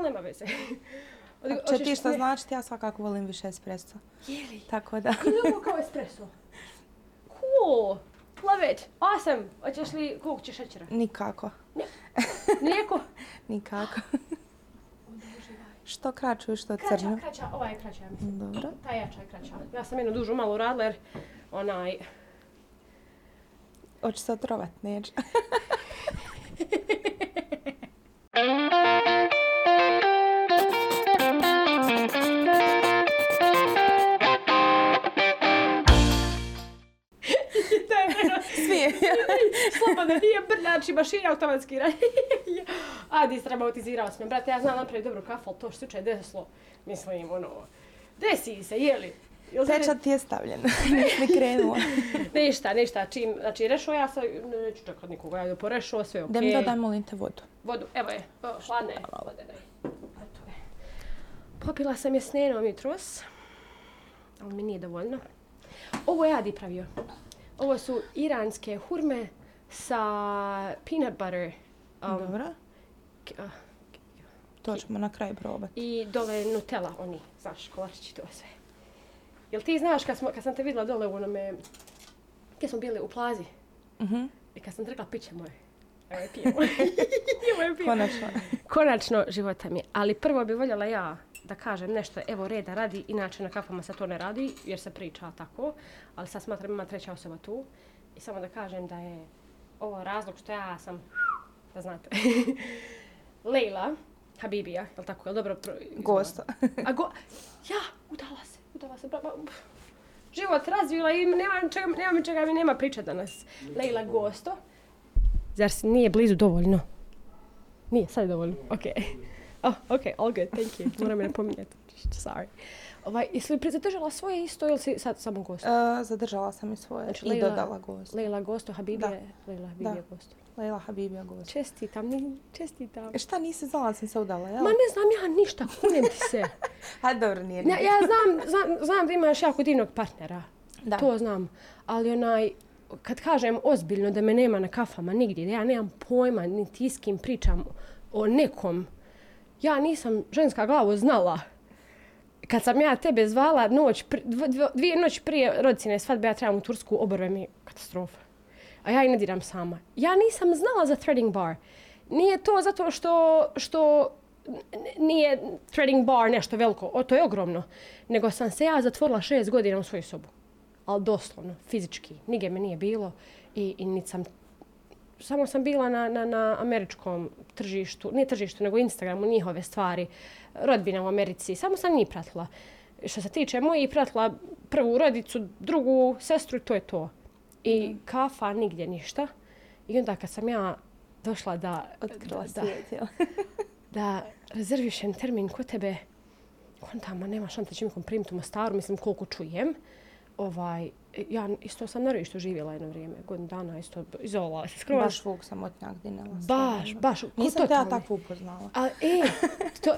ali nema veze. Če ti šta znači, ja svakako volim više espresso. Jeli? Tako da. Ili ovo kao espresso? Cool! Love it! Awesome! Hoćeš li, koliko ćeš šećera? Nikako. Mlijeko? Nikako. što kraću i što crno. Kraća, kraća, ova je kraća, ja mislim. Dobro. Ta jača je kraća. Ja sam jednu dužu malo radila jer onaj... Hoće se otrovat, neće. brljači, mašina automatski radi. A, distramatizirao sam. Brate, ja znam napraviti dobru kafu, ali to što se desilo, mislim, ono, desi se, jeli? Jel Pečat ti je stavljen. Mi krenula. Ništa, ništa, čim, znači, rešao ja sam, neću čekat nikoga, ja porešao, sve okej. Da mi dodaj, molim te, vodu. Vodu, evo je, o, hladne vode, daj. Je. Popila sam je s nenom jutros, ali mi nije dovoljno. Ovo je Adi pravio. Ovo su iranske hurme sa peanut butter. um, Dobro. k- a, To ćemo na kraju probati. I dole Nutella, oni, znaš, kolačići to sve. Jel ti znaš kad, smo, kad sam te vidjela dole u onome, kad smo bili u plazi, Mhm. i kad sam rekla piće moje, evo je pijemo. evo je pijemo. Konačno. Konačno života mi. je. Ali prvo bi voljela ja da kažem nešto, evo reda radi, inače na kafama se to ne radi, jer se priča tako, ali sad smatram ima treća osoba tu. I samo da kažem da je ovo razlog što ja sam, da znate, Leila Habibija, je li tako, je li dobro? Pro? Gosto. A go... Ja, udala se, udala se. Ba, život razvila i nema čega, nema mi čega mi nema priča danas. Leila Gosto. Zar se nije blizu dovoljno? Nije, sad je dovoljno. Ok. Oh, ok, all good, thank you. Moram me napominjati. Sorry. Ovaj, jesi li zadržala svoje isto ili si sad samo Gosto? Uh, zadržala sam i svoje Znači, i Leila- dodala gost. Leila Gosto, Habibije, Da. Leila Habibije Da. Gosto. Leila Habibija gost. Čestitam, ni- čestitam. E Šta nisi znala sam se udala, jel? Ma ne znam ja ništa, kunem ti se. Hajde, dobro, nije. Ja, nije. ja znam, znam, znam da imaš jako divnog partnera. Da. To znam. Ali onaj, kad kažem ozbiljno da me nema na kafama nigdje, da ja nemam pojma niti s kim pričam o nekom, ja nisam ženska glavo znala. Kad sam ja tebe zvala noć, pri, dvije noći prije rodicine svadbe, ja trebam u Tursku, obrve mi katastrofa. A ja i ne diram sama. Ja nisam znala za threading bar. Nije to zato što, što nije threading bar nešto veliko, o, to je ogromno, nego sam se ja zatvorila šest godina u svoju sobu. Ali doslovno, fizički. Nigdje me nije bilo i, i niti sam samo sam bila na, na, na američkom tržištu, nije tržištu, nego Instagramu, njihove stvari, rodbina u Americi, samo sam njih pratila. Što se tiče mojih, pratila prvu rodicu, drugu sestru i to je to. I kafa, nigdje ništa. I onda kad sam ja došla da, Otkrila da, svijet, jel? da rezervišem termin kod tebe, kontama, nema šanta će mi kom primiti u Mostaru, mislim koliko čujem. Ovaj, ja isto sam na Rojištu živjela jedno vrijeme, godinu dana isto izolala se skroz. Baš Vuk samotnjak dinela. baš, baš. Nisam te ja tako upoznala. A, e, to,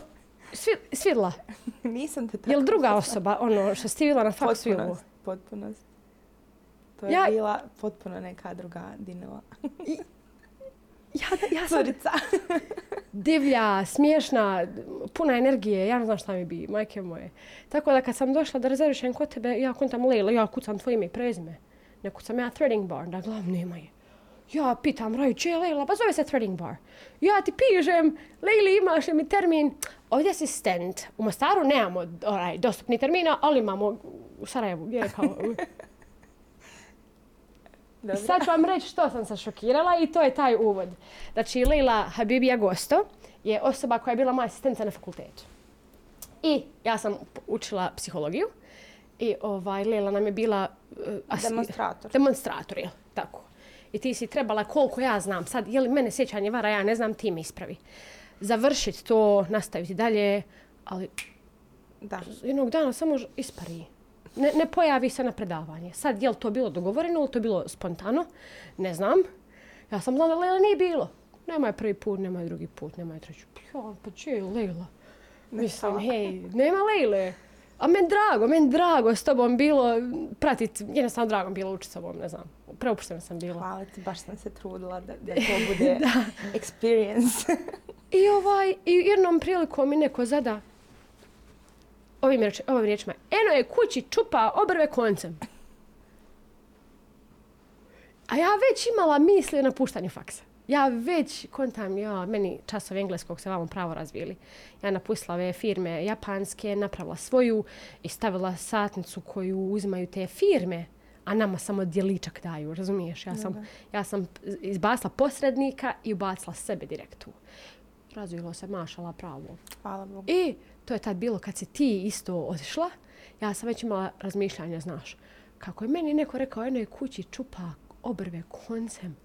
svi, svidla. Nisam te tako Je li druga upoznala. osoba, ono, što ste vidjela na fax filmu? Potpunost, potpunost. To je Ja- bila potpuno neka druga dinela. Ja, ja sam Curica. divlja, smiješna, puna energije, ja ne znam šta mi bi, majke moje. Tako da kad sam došla da rezervišem kod tebe, ja kontam Lejla, ja kucam tvoje ime i prezime. Ne kucam ja threading bar, da gledam, nema je. Ja pitam Raju, če je Lejla? Pa zove se threading bar. Ja ti pišem, Lejli imaš li mi termin? Ovdje je asistent. U Mostaru nemamo onaj, dostupni termina, ali imamo u Sarajevu. Je kao, Dobro. sad ću vam reći što sam se šokirala i to je taj uvod. Znači, Leila Habibija Gosto je osoba koja je bila moja asistenca na fakultetu. I ja sam učila psihologiju i ovaj, Leila nam je bila uh, Demonstrator. demonstrator, jel? Tako. I ti si trebala, koliko ja znam, sad, je li mene sjećanje vara, ja ne znam, ti mi ispravi. Završiti to, nastaviti dalje, ali Da. jednog dana samo ispari. Ne, ne pojavi se na predavanje. Sad, je li to bilo dogovoreno ili to bilo spontano? Ne znam. Ja sam znala da Lela nije bilo. Nema je prvi put, nema je drugi put, nema je treći put. Ja, pa če je Lela? Mislim, hej, nema Lejle. A men drago, men drago s tobom bilo pratit, jednostavno drago mi bilo učiti s tobom, ne znam. Preupuštena sam bila. Hvala ti, baš sam se trudila da, da to bude experience. I ovaj, i jednom prilikom mi neko zada ovim, reč, ovim riječima. Eno je kući čupa obrve koncem. A ja već imala misli o napuštanju faksa. Ja već kontam, ja, meni časov engleskog se vamo pravo razvili. Ja napustila ove firme japanske, napravila svoju i stavila satnicu koju uzimaju te firme, a nama samo dijeličak daju, razumiješ? Ja sam, ja sam izbasla posrednika i ubacila sebe direkt tu. Razvilo se, mašala pravo. Hvala Bogu. I to je tad bilo kad si ti isto otišla, ja sam već imala razmišljanja, znaš. Kako je meni neko rekao, jednoj kući čupa obrve koncem.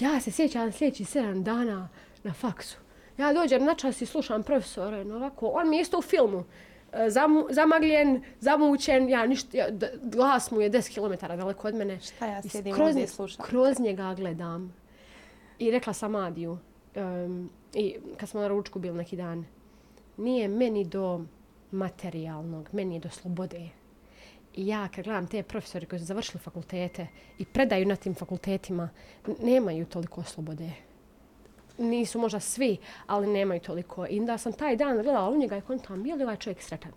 Ja se sjećam sljedeći sedam dana na faksu. Ja dođem na čas i slušam profesora, no ovako, on mi je isto u filmu. e, Zam, zamagljen, zamućen, ja ništa, ja, glas mu je 10 km daleko od mene. Šta ja sjedim kroz ovdje slušam? Kroz njega gledam. I rekla sam Adiju, um, i kad smo na ručku bili neki dan, nije meni do materijalnog, meni je do slobode. I ja kad gledam te profesori koji su završili fakultete i predaju na tim fakultetima, nemaju toliko slobode. Nisu možda svi, ali nemaju toliko. I onda sam taj dan gledala u njega i kontam, je li ovaj čovjek sretan?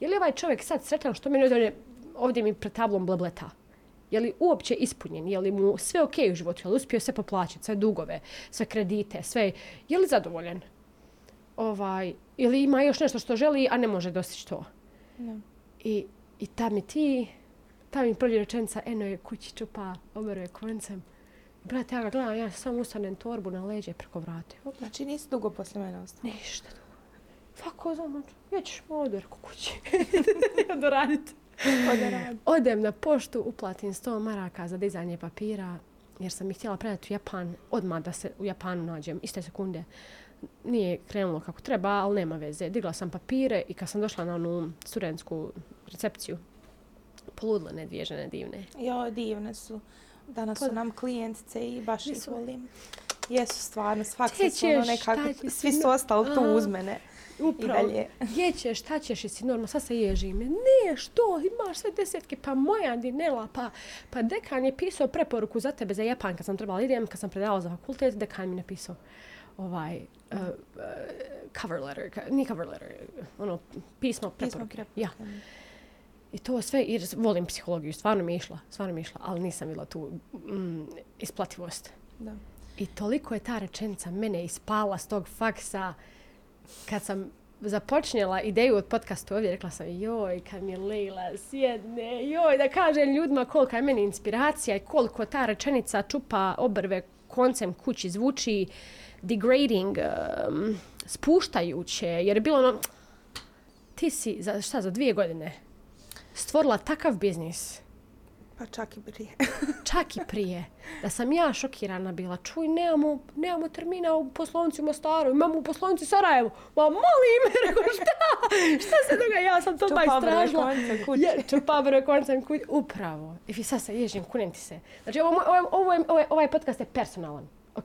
Je li ovaj čovjek sad sretan što meni ovdje, ovdje mi pred tablom blebleta? Je li uopće ispunjen? Je li mu sve okej u životu? Je li uspio sve poplaćati, sve dugove, sve kredite, sve? Je li zadovoljan? Ovaj, ili ima još nešto što želi, a ne može dostići to? Da. I, i ta mi ti, ta mi prođe rečenica, eno je kući čupa, oberuje koncem. Brate, ja ga gledam, ja samo ustanem torbu na leđe preko vrate. Op, Znači nisi dugo posle mene ostala. ništa drugo. Fako znam, ja ćeš mu odu reko kući. Odo raditi. Ode radi. Odem na poštu, uplatim 100 maraka za dizanje papira, jer sam ih htjela predati u Japan, odmah da se u Japanu nađem, iste sekunde. Nije krenulo kako treba, ali nema veze. Digla sam papire i kad sam došla na onu studentsku recepciju, poludle ne dvije žene divne. Jo, divne su. Danas Pa- su nam klijentice i baš ih Nisu. volim. Jesu stvarno, svak se su ono ćeš, nekako, šta će svi su ostali tu uz mene. Upravo. dalje. Gdje ćeš, šta ćeš, jesi normalno, sad se ježim. Ne, što, imaš sve desetke, pa moja dinela, pa, pa dekan je pisao preporuku za tebe za Japan kad sam trebala idem, kad sam predavala za fakultet, dekan mi napisao ovaj uh, uh, cover letter, nije cover letter, ono, pismo preporuke. preporuke. Ja. I to sve, jer volim psihologiju, stvarno mi je išla, stvarno mi je išla, ali nisam bila tu mm, isplativost. Da. I toliko je ta rečenica mene ispala s tog faksa kad sam započnjela ideju od podcastu ovdje, rekla sam joj, kad mi Leila sjedne, joj, da kažem ljudima kolika je meni inspiracija i koliko ta rečenica čupa obrve koncem kući zvuči degrading, um, spuštajuće, jer je bilo ono, ti si, za, šta, za dvije godine stvorila takav biznis, Pa čak i prije. čak i prije, da sam ja šokirana bila. Čuj, nemamo, nemamo termina u poslovnici u Mostaru, imamo u poslovnici u Sarajevu. Ma molim, rekao, šta? Šta se događa? Ja sam to Čupa ba obrve istražila. koncem kuće. Je, čupa obrve koncem kuće. Upravo. I sad se ježim, kunem ti se. Znači, ovo, ovo, ovo, je- ovaj, ovaj podcast je personalan. Ok?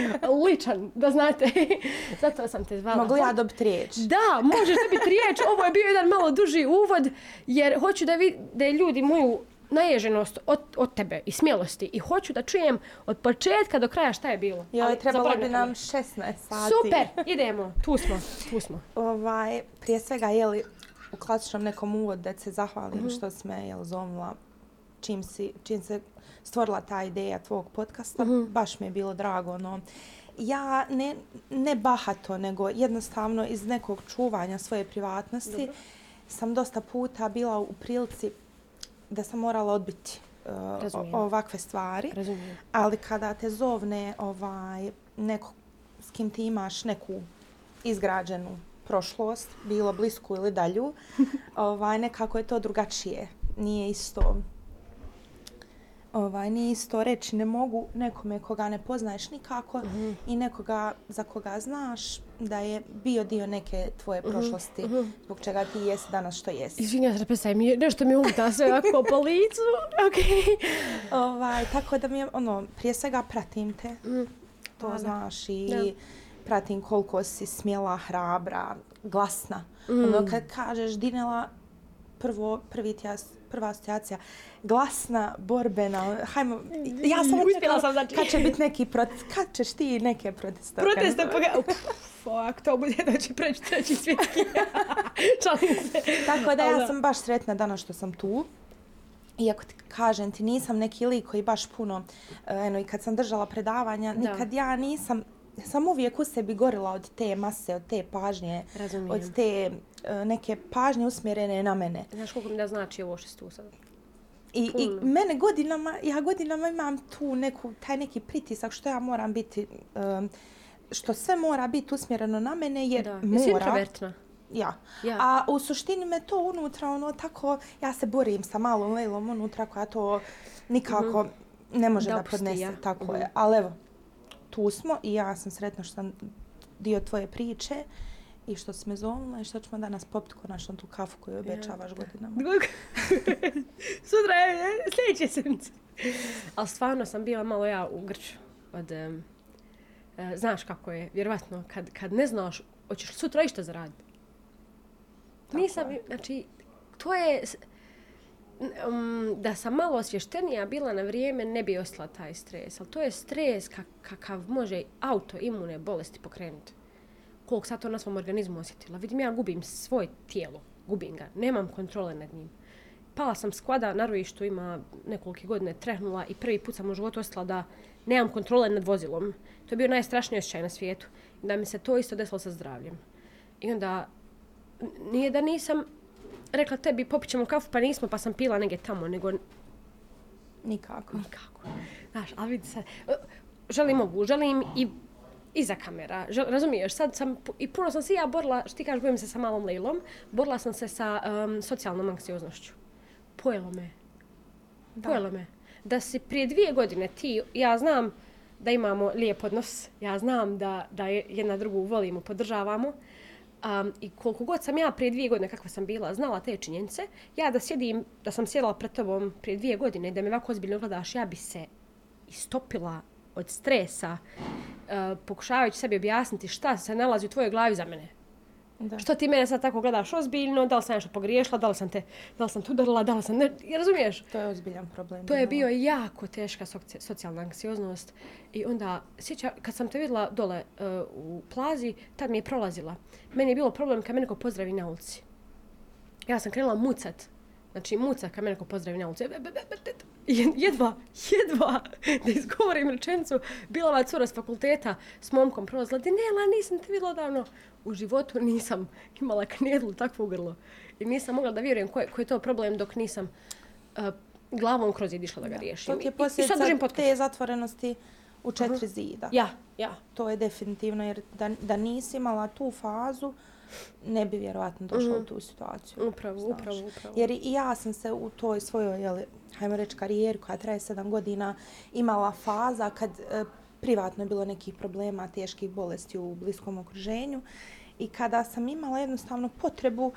Ličan, da znate. Zato sam te zvala. Mogu ja dobiti riječ? Da, možeš dobiti riječ. Ovo je bio jedan malo duži uvod, jer hoću da, vid, da je ljudi moju naježenost od, od tebe i smjelosti i hoću da čujem od početka do kraja šta je bilo. Joj, Ali trebalo bi nam me. 16 sati. Super, idemo, tu smo, tu smo. Ovaj, prije svega, je li u klasičnom nekom uvodu da se zahvalim Mhm. što si me jel, zovnula čim, si, čim se stvorila ta ideja tvog podcasta. Mhm. Baš mi je bilo drago. No. Ja ne, ne bahato, nego jednostavno iz nekog čuvanja svoje privatnosti Dobro. sam dosta puta bila u prilici da sam morala odbiti uh, Razumijem. ovakve stvari. Razumijem. Ali kada te zovne ovaj, neko s kim ti imaš neku izgrađenu prošlost, bilo blisku ili dalju, ovaj, nekako je to drugačije. Nije isto ovaj, nije isto reći ne mogu nekome koga ne poznaješ nikako Mhm. i nekoga za koga znaš da je bio dio neke tvoje prošlosti zbog čega ti jesi danas što jesi. Izvinjam se, predstavim, mi nešto mi umta sve ovako po licu. Okay. Ovaj, tako da mi je, ono, prije svega pratim te, Mm. to Hvala. znaš i Da. pratim koliko si smjela, hrabra, glasna. Mm. Ono kad kažeš Dinela, prvo, prvi ti ja prva asocijacija glasna, borbena, hajmo, ja sam Uspjela sam, znači- kad će biti neki protest, kad ćeš ti neke proteste Proteste organizovati? poga... Fuck, to bude da će preći treći svjetski. Se. Tako da ja sam baš sretna danas što sam tu. Iako ti kažem ti nisam neki lik koji baš puno, eh, eno i kad sam držala predavanja, Da. nikad ja nisam, sam uvijek u sebi gorila od te mase, od te pažnje, Razumijem. od te eh, neke pažnje usmjerene na mene. Znaš koliko mi da znači ovo što si tu sad? I, I mene godinama, ja godinama imam tu neku, taj neki pritisak što ja moram biti, um, što sve mora biti usmjereno na mene jer Da. Jesi mora. introvertna? Ja. Ja. A u suštini me to unutra, ono, tako, ja se borim sa malom lejlom unutra koja to nikako ne može Da da, podnese. ja. Tako Mhm. je. Ali evo, tu smo i ja sam sretna što sam dio tvoje priče i što si me zovnula i što ćemo danas popiti konačno tu kafu koju obećavaš godinama. Sutra je sljedeće sedmice. Ali stvarno sam bila malo ja u grču. Od, um, uh, znaš kako je, vjerovatno, kad, kad ne znaš, hoćeš sutra išta zaraditi. Tako Nisam, je. znači, to je... Um, da sam malo osvještenija bila na vrijeme, ne bi osla taj stres. Ali to je stres kak, kakav može autoimune bolesti pokrenuti. Koliko sad to na svom organizmu osjetila. Vidim, ja gubim svoje tijelo. Gubim ga. Nemam kontrole nad njim. Pala sam s kvada na rovištu, ima nekolike godine trehnula i prvi put sam u životu osjetila da nemam kontrole nad vozilom. To je bio najstrašniji osjećaj na svijetu. Da mi se to isto desilo sa zdravljem. I onda, nije da nisam rekla tebi popit ćemo kafu, pa nismo, pa sam pila negdje tamo, nego Nikako. nikako. Znaš, ali vidi sad, e, želim mogu, želim i iza kamera. Žel, razumiješ, sad sam, i puno sam se ja borila, što ti kažeš, borim se sa malom Lejlom, borila sam se sa um, socijalnom anksioznošću. Pojelo me. Da. Pojelo me. Da si prije dvije godine ti, ja znam da imamo lijep odnos, ja znam da, da je jedna drugu volimo, podržavamo, Um, I koliko god sam ja prije dvije godine, kakva sam bila, znala te činjenice, ja da sjedim, da sam sjedala pred tobom prije dvije godine i da me ovako ozbiljno gledaš, ja bi se istopila od stresa, uh, pokušavajući sebi objasniti šta se nalazi u tvojoj glavi za mene. Da. Što ti mene sad tako gledaš ozbiljno, da li sam nešto pogriješila, da li sam te, da li sam te udarila, da li sam ne, ja razumiješ? To je ozbiljan problem. To je bio jako teška soci- socijalna anksioznost i onda sjeća, kad sam te vidjela dole uh, u plazi, tad mi je prolazila. Meni je bilo problem kad me neko pozdravi na ulici. Ja sam krenula mucat. Znači muca kad me neko pozdravi na ulici. Jedva, jedva da izgovorim rečenicu. Bila ova cura s fakulteta s momkom prolazila. Dinela, nisam te vidjela davno. U životu nisam imala knedlu takvo grlo. I nisam mogla da vjerujem koji ko je to problem dok nisam uh, glavom kroz jed išla da ga riješim. To je posljedica te zatvorenosti u četiri zida. Ja, ja. To je definitivno, jer da, da nisi imala tu fazu, ne bi vjerovatno došla u tu situaciju. Upravo, znaš. upravo, upravo. Jer i ja sam se u toj svojoj, jeli, hajmo reći, karijeri koja traje sedam godina, imala faza kad e, privatno je bilo nekih problema, teških bolesti u bliskom okruženju i kada sam imala jednostavno potrebu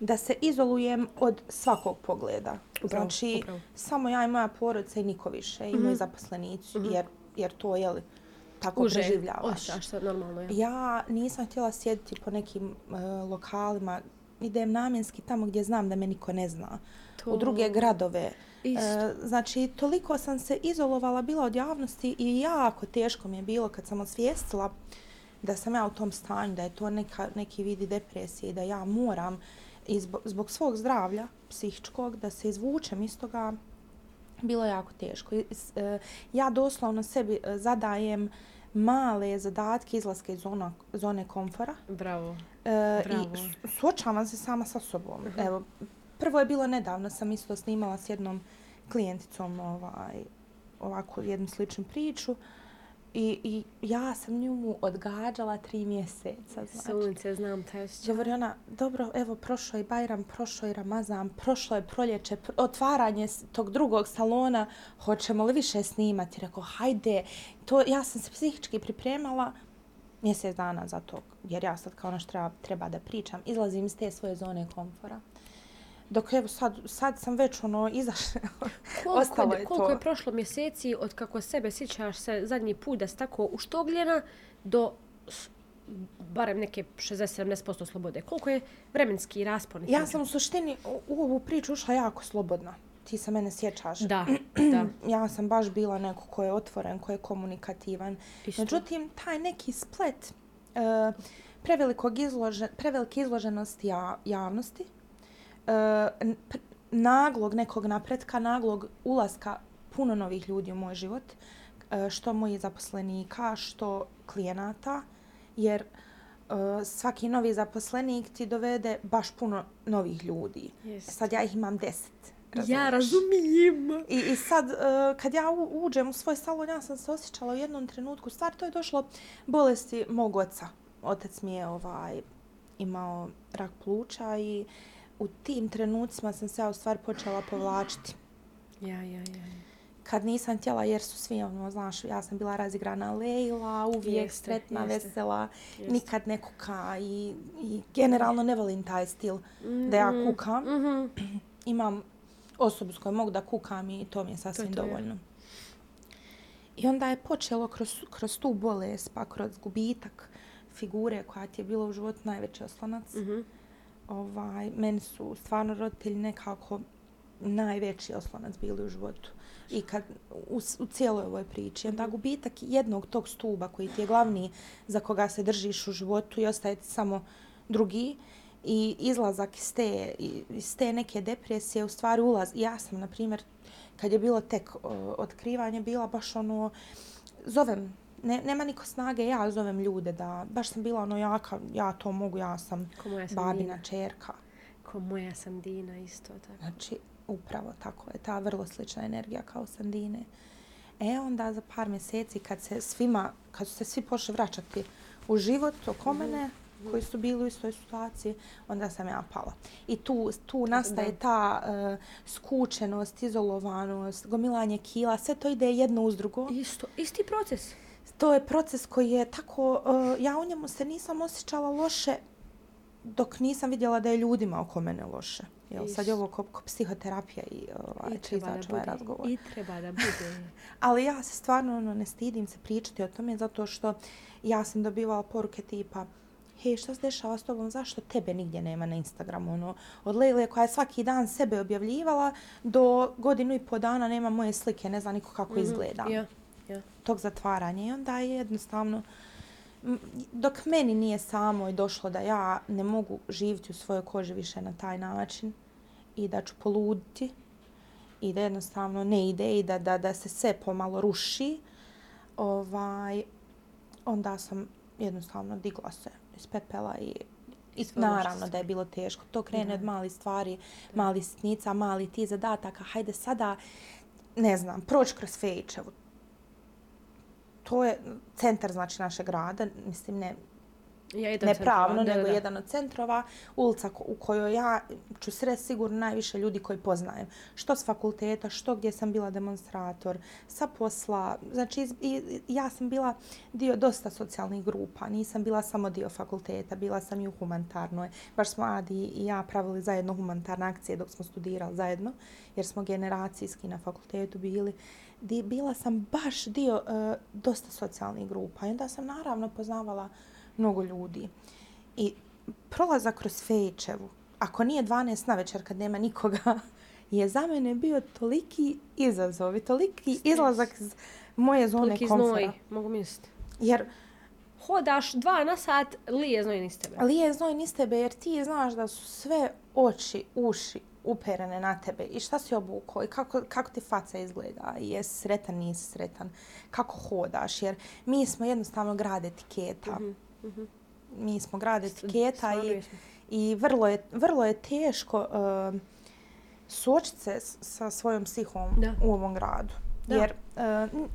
da se izolujem od svakog pogleda. Upravo, znači, upravo. samo ja i moja porodica i niko više, i moji zaposlenici, jer, jer to, jeli, tako Uže, preživljavaš. osjećaš se normalno, ja. Ja nisam htjela sjediti po nekim e, lokalima, idem namjenski tamo gdje znam da me niko ne zna. To- U druge gradove. Isto. E, znači, toliko sam se izolovala bila od javnosti i jako teško mi je bilo kad sam osvijestila da sam ja u tom stanju, da je to neka, neki vidi depresije i da ja moram i zbog, zbog svog zdravlja psihičkog da se izvučem iz toga bilo je jako teško. E, Ja doslovno sebi e, zadajem male zadatke izlaska iz zona, zone komfora Bravo. e, Bravo. i su- suočavam se sama sa sobom. Evo, prvo je bilo nedavno, sam isto snimala s jednom klijenticom ovaj, ovako jednu sličnu priču i, i ja sam nju odgađala tri mjeseca. Znači. Sunce, znam taj osjećaj. Govori ona, dobro, evo, prošlo je Bajram, prošlo je Ramazan, prošlo je proljeće, pr otvaranje tog drugog salona, hoćemo li više snimati? Rekao, hajde, to, ja sam se psihički pripremala mjesec dana za to, jer ja sad kao nešto treba, treba da pričam, izlazim iz te svoje zone komfora. Dok evo sad, sad sam već ono izašla. Koliko, Ostalo je, koliko to. je prošlo mjeseci od kako sebe sjećaš se zadnji put da si tako uštogljena do barem neke 60-70% slobode. Koliko je vremenski raspon? Ja sam u suštini u, ovu priču ušla jako slobodna. Ti se mene sjećaš. Da, da. ja sam baš bila neko ko je otvoren, ko je komunikativan. Isto. Međutim, taj neki splet uh, prevelikog izlože, prevelike izloženosti ja, javnosti, naglog nekog napretka, naglog ulaska puno novih ljudi u moj život, uh, što mojih zaposlenika, što klijenata, jer uh, svaki novi zaposlenik ti dovede baš puno novih ljudi. Jest. Sad ja ih imam deset. Ja razumiješ? razumijem. I, I sad, uh, kad ja u, uđem u svoj salon, ja sam se osjećala u jednom trenutku, stvar to je došlo bolesti mog oca. Otac mi je ovaj, imao rak pluća i u tim trenucima sam se ja u stvari počela povlačiti. Ja, ja, ja. Kad nisam htjela, jer su svi, ono, znaš, ja sam bila razigrana Lejla, uvijek Jeste, sretna, jeste. vesela, Jeste. nikad ne kuka i, i generalno ne volim taj stil da ja kukam. Mhm. imam osobu s kojom mogu da kukam i to mi je sasvim to, ja. dovoljno. I onda je počelo kroz, kroz tu bolest, pa kroz gubitak figure koja ti je bila u životu najveći oslonac. Mhm. Ovaj, meni su stvarno roditelji nekako najveći oslonac bili u životu. I kad u, u cijeloj ovoj priči. Onda gubitak jednog tog stuba koji ti je glavni za koga se držiš u životu i ostaje ti samo drugi i izlazak iz te, i- iz te neke depresije u stvari ulaz. Ja sam, na primjer, kad je bilo tek o, otkrivanje, bila baš ono, zovem, ne, nema niko snage, ja zovem ljude da, baš sam bila ono jaka, ja to mogu, ja sam moja sam babina Dina. čerka. Ko moja sam Dina isto tako. Znači, upravo tako je, ta vrlo slična energija kao Sandine. E onda za par mjeseci kad se svima, kad su se svi pošli vraćati u život oko mene, koji su bili u istoj situaciji, onda sam ja pala. I tu, tu nastaje Da. ta uh, skučenost, izolovanost, gomilanje kila, sve to ide jedno uz drugo. Isto, isti proces. To je proces koji je tako, uh, ja u njemu se nisam osjećala loše dok nisam vidjela da je ljudima oko mene loše. Jel, sad je ovo ko, ko psihoterapija i ovaj, I da čizač ovaj razgovor. I treba da bude. Ali ja se stvarno ono, ne stidim se pričati o tome zato što ja sam dobivala poruke tipa hej, šta se dešava s tobom, zašto tebe nigdje nema na Instagramu, ono, od Lejle koja je svaki dan sebe objavljivala, do godinu i po dana nema moje slike, ne zna niko kako izgleda Ja, ja. tog zatvaranja i onda je jednostavno dok meni nije samo i došlo da ja ne mogu živjeti u svojoj koži više na taj način i da ću poluditi i da jednostavno ne ide i da, da, da se sve pomalo ruši, ovaj, onda sam jednostavno digla se iz pepela i I naravno da je bilo teško. To krene Da. od malih stvari, malih sitnica, malih ti zadataka. Hajde sada, ne znam, proći kroz Fejčevu. To je centar znači našeg grada, mislim ne, Ja jedan ne pravno, nego da, da. jedan od centrova, ulica u kojoj ja ću sresti sigurno najviše ljudi koji poznajem. Što s fakulteta, što gdje sam bila demonstrator, sa posla. Znači, iz- i, ja sam bila dio dosta socijalnih grupa, nisam bila samo dio fakulteta, bila sam i u humanitarnoj. Baš smo Adi i ja pravili zajedno humanitarne akcije dok smo studirali zajedno, jer smo generacijski na fakultetu bili. Di, bila sam baš dio uh, dosta socijalnih grupa i onda sam naravno poznavala mnogo ljudi. I prolazak kroz Fejčevu, ako nije 12 na večer kad nema nikoga, je za mene bio toliki izazov i toliki Stres. izlazak iz moje zone Toliki komfora. znoj, mogu misliti. Jer Hodaš dva na sat, lije znoj niz tebe. lije znoj niz tebe jer ti znaš da su sve oči, uši uperene na tebe i šta si obukao i kako, kako ti faca izgleda i jesi sretan, nisi sretan, kako hodaš jer mi smo jednostavno grad etiketa. Mhm, Mi smo grad etiketa i. I vrlo je, vrlo je teško uh, suočiti se sa svojom psihom Da. u ovom gradu. Da. Jer uh,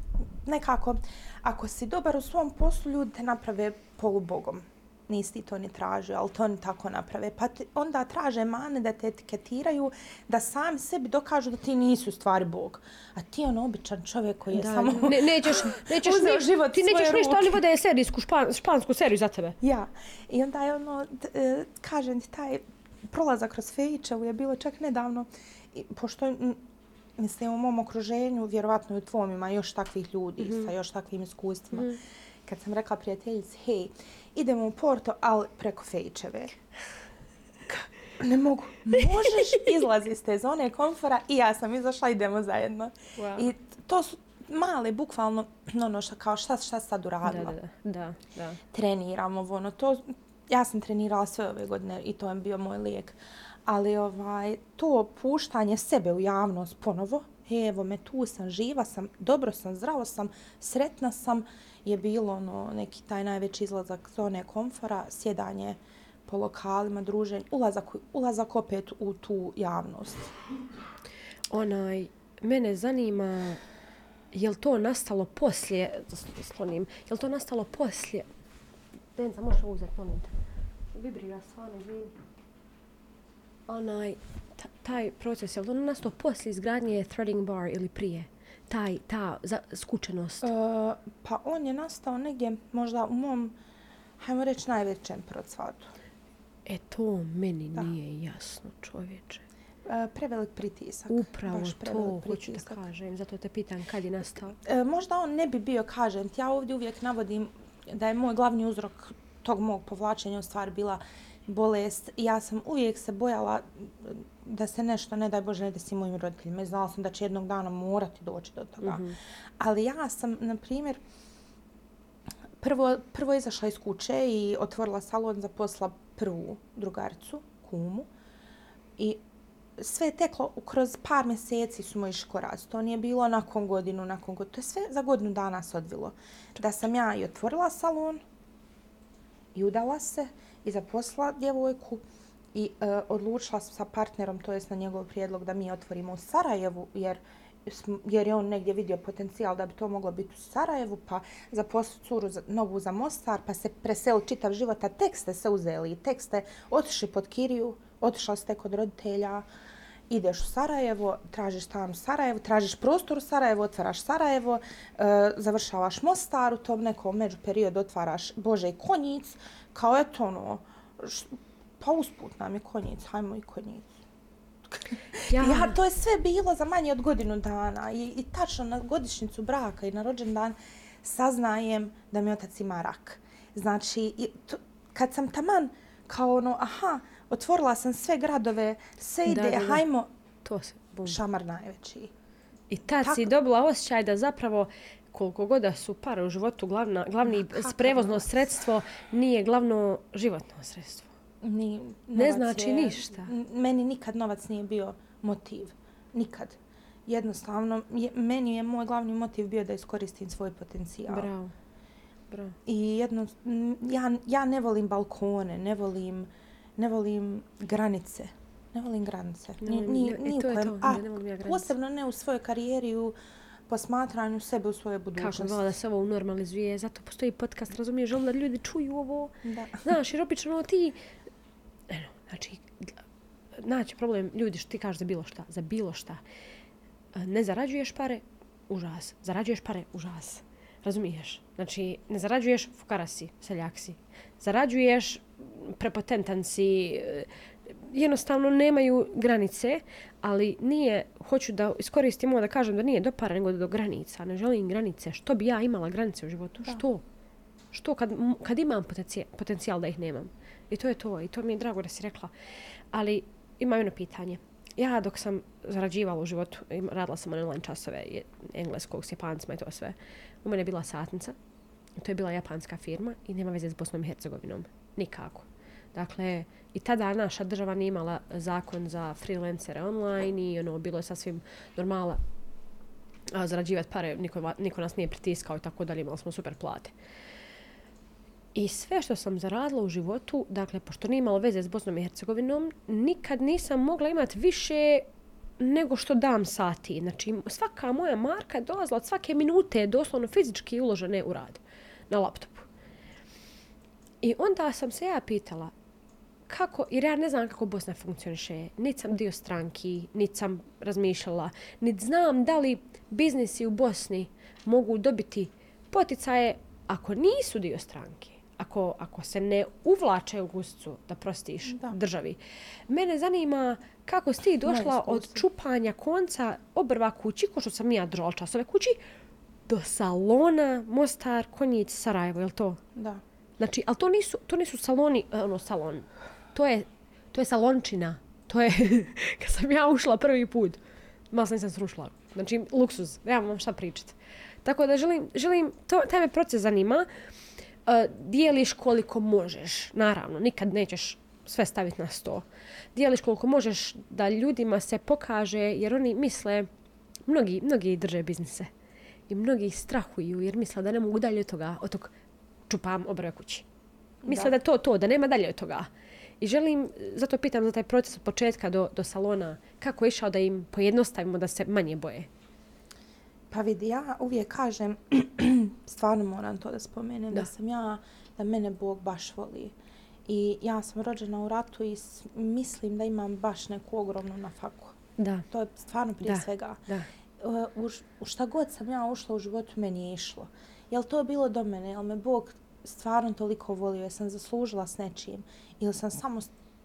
nekako, ako si dobar u svom poslu, ljudi te naprave polubogom. Nisi ti to ni tražio, ali to oni tako naprave. Pa ti, onda traže mane da te etiketiraju, da sami sebi dokažu da ti nisi u stvari bog. A ti je on običan čovjek koji je Da, samo... ne, nećeš, nećeš uzeo ništa, život ti nećeš ništa, ruke. oni vode serijsku, špan, špansku seriju za tebe. Ja. I onda je ono, t- e, kažem ti, taj prolazak kroz Fejićevu je bilo čak nedavno, i, pošto mislim u mom okruženju, vjerovatno i u tvom ima još takvih ljudi Mhm. sa još takvim iskustvima. kad sam rekla prijateljici, hej, idemo u Porto, ali preko Fejčeve. Ne mogu. Možeš izlazi iz te zone komfora i ja sam izašla, idemo zajedno. Wow. I to su male, bukvalno, ono šta, kao šta, šta sad uradila. da, da, da, da. Treniram ovo, ono, to, ja sam trenirala sve ove godine i to je bio moj lijek. Ali ovaj, to puštanje sebe u javnost ponovo, evo me tu sam, živa sam, dobro sam, zdravo sam, sretna sam, je bilo ono, neki taj najveći izlazak zone komfora, sjedanje po lokalima, druženje, ulazak, ulazak opet u tu javnost. Onaj, mene zanima, je li to nastalo poslije, da slonim, je li to nastalo poslije, Denca, možeš ovo uzeti, molim te. Vibrira stvarno, izvini. Onaj, taj proces, je li to nastalo poslije izgradnje threading bar ili prije? Taj, ta za, skučenost. E, pa on je nastao negdje možda u mom, hajmo reći, najvećem procvatu. E to meni Da. nije jasno, čovječe. E, prevelik pritisak. Upravo baš to hoću da kažem, zato te pitam kad je nastao. E, možda on ne bi bio kažen. Ja ovdje uvijek navodim da je moj glavni uzrok tog mog povlačenja u stvari bila bolest. Ja sam uvijek se bojala da se nešto, ne daj Bože, ne desi mojim roditeljima. Znala sam da će jednog dana morati doći do toga. Mhm. Ali ja sam, na primjer, prvo, prvo izašla iz kuće i otvorila salon za posla prvu drugaricu, kumu. I sve je teklo kroz par mjeseci su moji koraci. To nije bilo nakon godinu, nakon godinu. To je sve za godinu dana se odvilo. Da sam ja i otvorila salon i udala se i zaposlila djevojku i e, odlučila sa partnerom, to jest na njegov prijedlog da mi otvorimo u Sarajevu, jer jer je on negdje vidio potencijal da bi to moglo biti u Sarajevu, pa zaposliti curu za, novu za Mostar, pa se preseli čitav život, a tek ste se uzeli i tek ste otišli pod Kiriju, otišla ste kod roditelja, ideš u Sarajevo, tražiš stan u Sarajevu, tražiš prostor u Sarajevu, otvaraš Sarajevo, e, završavaš Mostar, u tom nekom među periodu otvaraš Bože i Konjic, kao eto ono, š, pa usput nam je Konjic, hajmo i Konjic. Ja, Ja, to je sve bilo za manje od godinu dana i, i tačno na godišnjicu braka i na rođendan saznajem da mi otac ima rak. Znači, i to, kad sam taman kao ono, aha, otvorila sam sve gradove, sve ide, da, da. hajmo, to se bum. šamar najveći. I tad si Tako- dobila osjećaj da zapravo koliko god da su pare u životu glavna, glavni prevozno novac. sredstvo nije glavno životno sredstvo. Ni, Ne znači je- ništa. Meni nikad novac nije bio motiv. Nikad. Jednostavno, je, meni je moj glavni motiv bio da iskoristim svoj potencijal. Bravo. Bravo. I jedno, ja, ja ne volim balkone, ne volim, ne volim granice. Ne volim granice. Ne Ni, volim- ni, ne- i ni u to je to, a ne- ne volim ja granice. posebno ne u svojoj karijeri, u posmatranju sebe u svojoj Kako budućnosti. bi volila da se ovo unormalizuje, zato postoji podcast, razumiješ, želim da ljudi čuju ovo. Da. Znaš, jer obično ono ti, eno, znači, naći problem ljudi što ti kažeš za bilo šta, za bilo šta. Ne zarađuješ pare, užas. Zarađuješ pare, užas. Razumiješ? Znači, ne zarađuješ, fukara si, seljak si. Zarađuješ, prepotentan si, jednostavno nemaju granice, ali nije, hoću da iskoristim ovo da kažem da nije do para, nego do granica. Ne želim granice. Što bi ja imala granice u životu? Da. Što? Što kad, kad imam potencijal, potencijal da ih nemam? I to je to. I to mi je drago da si rekla. Ali imam jedno pitanje. Ja dok sam zarađivala u životu, radila sam online časove engleskog s japancima i to sve. U mene je bila satnica. To je bila japanska firma i nema veze s Bosnom i Hercegovinom. Nikako. Dakle, i tada naša država nije imala zakon za freelancere online i ono, bilo je sasvim normala a, zarađivati pare, niko, niko nas nije pritiskao i tako dalje, imali smo super plate. I sve što sam zaradila u životu, dakle, pošto nije imalo veze s Bosnom i Hercegovinom, nikad nisam mogla imati više nego što dam sati. Znači, svaka moja marka je dolazila od svake minute doslovno fizički uložene u rad na laptopu. I onda sam se ja pitala, kako, jer ja ne znam kako Bosna funkcioniše, niti sam dio stranki, niti sam razmišljala, niti znam da li biznisi u Bosni mogu dobiti poticaje ako nisu dio stranke, ako, ako se ne uvlače u guzicu da prostiš Da. državi. Mene zanima kako si ti došla od čupanja konca obrva kući, ko što sam ja držala časove kući, do salona Mostar, Konjic, Sarajevo, je to? Da. Znači, ali to nisu, to nisu saloni, e, ono, salon. To je, to je salončina. To je, kad sam ja ušla prvi put, malo sam nisam srušla. Znači, luksuz, ja vam šta pričati. Tako da želim, želim to, taj me proces zanima. Uh, dijeliš koliko možeš, naravno, nikad nećeš sve staviti na sto. Dijeliš koliko možeš da ljudima se pokaže, jer oni misle, mnogi, mnogi drže biznise. I mnogi strahuju jer misle da ne mogu dalje od toga, od tog čupam obrve kući. Misle da. da to to, da nema dalje od toga. I želim, zato pitam za taj proces od početka do, do salona, kako je išao da im pojednostavimo da se manje boje? Pa vidi, ja uvijek kažem, stvarno moram to da spomenem, da. da sam ja, da mene Bog baš voli. I ja sam rođena u ratu i mislim da imam baš neku ogromnu nafaku. Da. To je stvarno prije da. svega. Da. U, u šta god sam ja ušla u životu, meni je išlo. Jel to bilo do mene? Jel me Bog stvarno toliko volio? jer sam zaslužila s nečim? Ili sam samo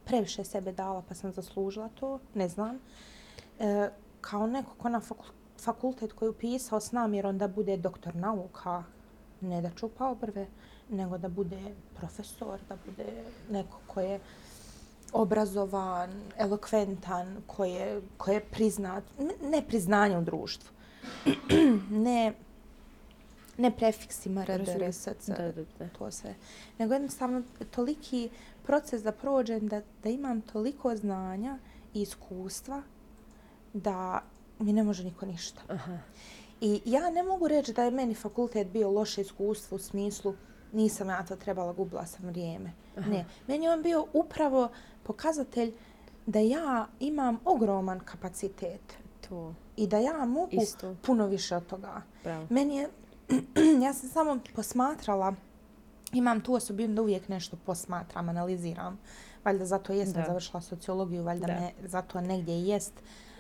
previše sebe dala pa sam zaslužila to? Ne znam. E, kao neko ko na fakultet koji je upisao s namjerom da bude doktor nauka, ne da čupa obrve, nego da bude profesor, da bude neko ko je obrazovan, elokventan, ko je, ko je priznat, ne priznanje u društvu, ne ne prefiksima da, da, da. to sve. Nego jednostavno toliki proces da prođem, da, da imam toliko znanja i iskustva da mi ne može niko ništa. Aha. I ja ne mogu reći da je meni fakultet bio loše iskustvo u smislu nisam ja to trebala, gubila sam vrijeme. Aha. Ne, meni on bio upravo pokazatelj da ja imam ogroman kapacitet. To. I da ja mogu Isto. puno više od toga. Bravo. Meni je ja sam samo posmatrala, imam tu osobinu da uvijek nešto posmatram, analiziram. Valjda zato jesam da. završila sociologiju, valjda da. me zato negdje jest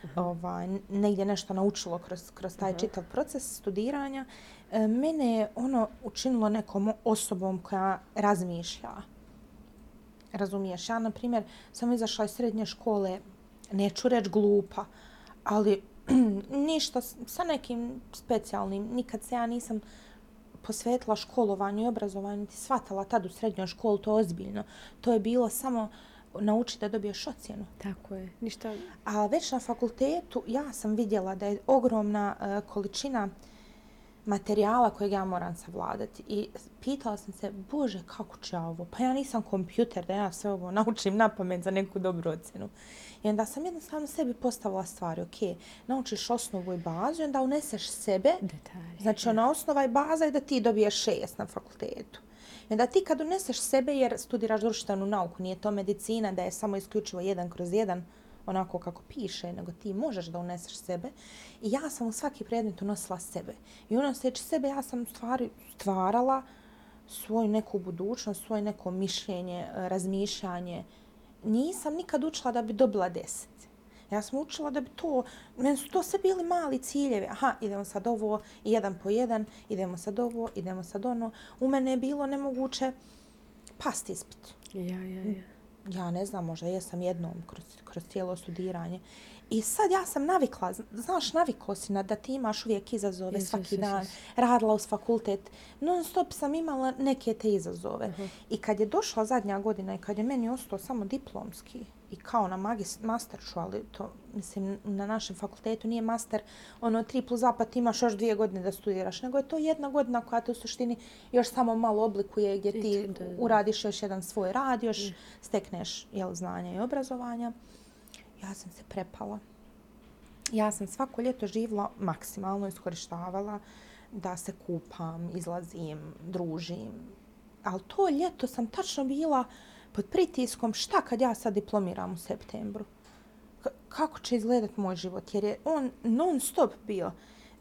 uh -huh. ovaj, negdje nešto naučilo kroz, kroz taj uh -huh. čitav proces studiranja. E, mene je ono učinilo nekom osobom koja razmišlja. Razumiješ? Ja, na primjer, sam izašla iz srednje škole, neću reći glupa, ali ništa sa nekim specijalnim. Nikad se ja nisam posvetila školovanju i obrazovanju, ti shvatala tad u srednjoj školu, to ozbiljno. To je bilo samo nauči da dobiješ ocjenu. Tako je, ništa... A već na fakultetu ja sam vidjela da je ogromna uh, količina uh, materijala kojeg ja moram savladati. I pitala sam se, bože, kako ću ja ovo? Pa ja nisam kompjuter da ja sve ovo naučim na pamet za neku dobru ocjenu. I onda sam jednostavno sebi postavila stvari, ok, naučiš osnovu i bazu i onda uneseš sebe, Detalje. znači ona osnova i baza je da ti dobiješ šest na fakultetu. I onda ti kad uneseš sebe, jer studiraš društvenu nauku, nije to medicina da je samo isključivo jedan kroz jedan, onako kako piše, nego ti možeš da uneseš sebe. I ja sam u svaki predmet unosila sebe. I unoseći sebe, ja sam stvari stvarala svoju neku budućnost, svoje neko mišljenje, razmišljanje. Nisam nikad učila da bi dobila deset. Ja sam učila da bi to, meni su to sve bili mali ciljevi. Aha, idemo sad ovo, jedan po jedan, idemo sad ovo, idemo sad ono. U mene je bilo nemoguće pasti ispit. Ja, ja, ja ja ne znam, možda jesam jednom kroz, kroz cijelo studiranje. I sad ja sam navikla, znaš, navikla si na da ti imaš uvijek izazove yes, svaki yes, dan, yes. radila uz fakultet, non stop sam imala neke te izazove. Uh -huh. I kad je došla zadnja godina i kad je meni ostao samo diplomski i kao na magist, masteršu, ali to, mislim, na našem fakultetu nije master, ono, tri plus zapad imaš još dvije godine da studiraš, nego je to jedna godina koja te u suštini još samo malo oblikuje gdje ti uradiš još jedan svoj rad, još mm. stekneš jel, znanja i obrazovanja ja sam se prepala. Ja sam svako ljeto živla maksimalno iskorištavala da se kupam, izlazim, družim. Ali to ljeto sam tačno bila pod pritiskom šta kad ja sad diplomiram u septembru. K kako će izgledat moj život? Jer je on non stop bio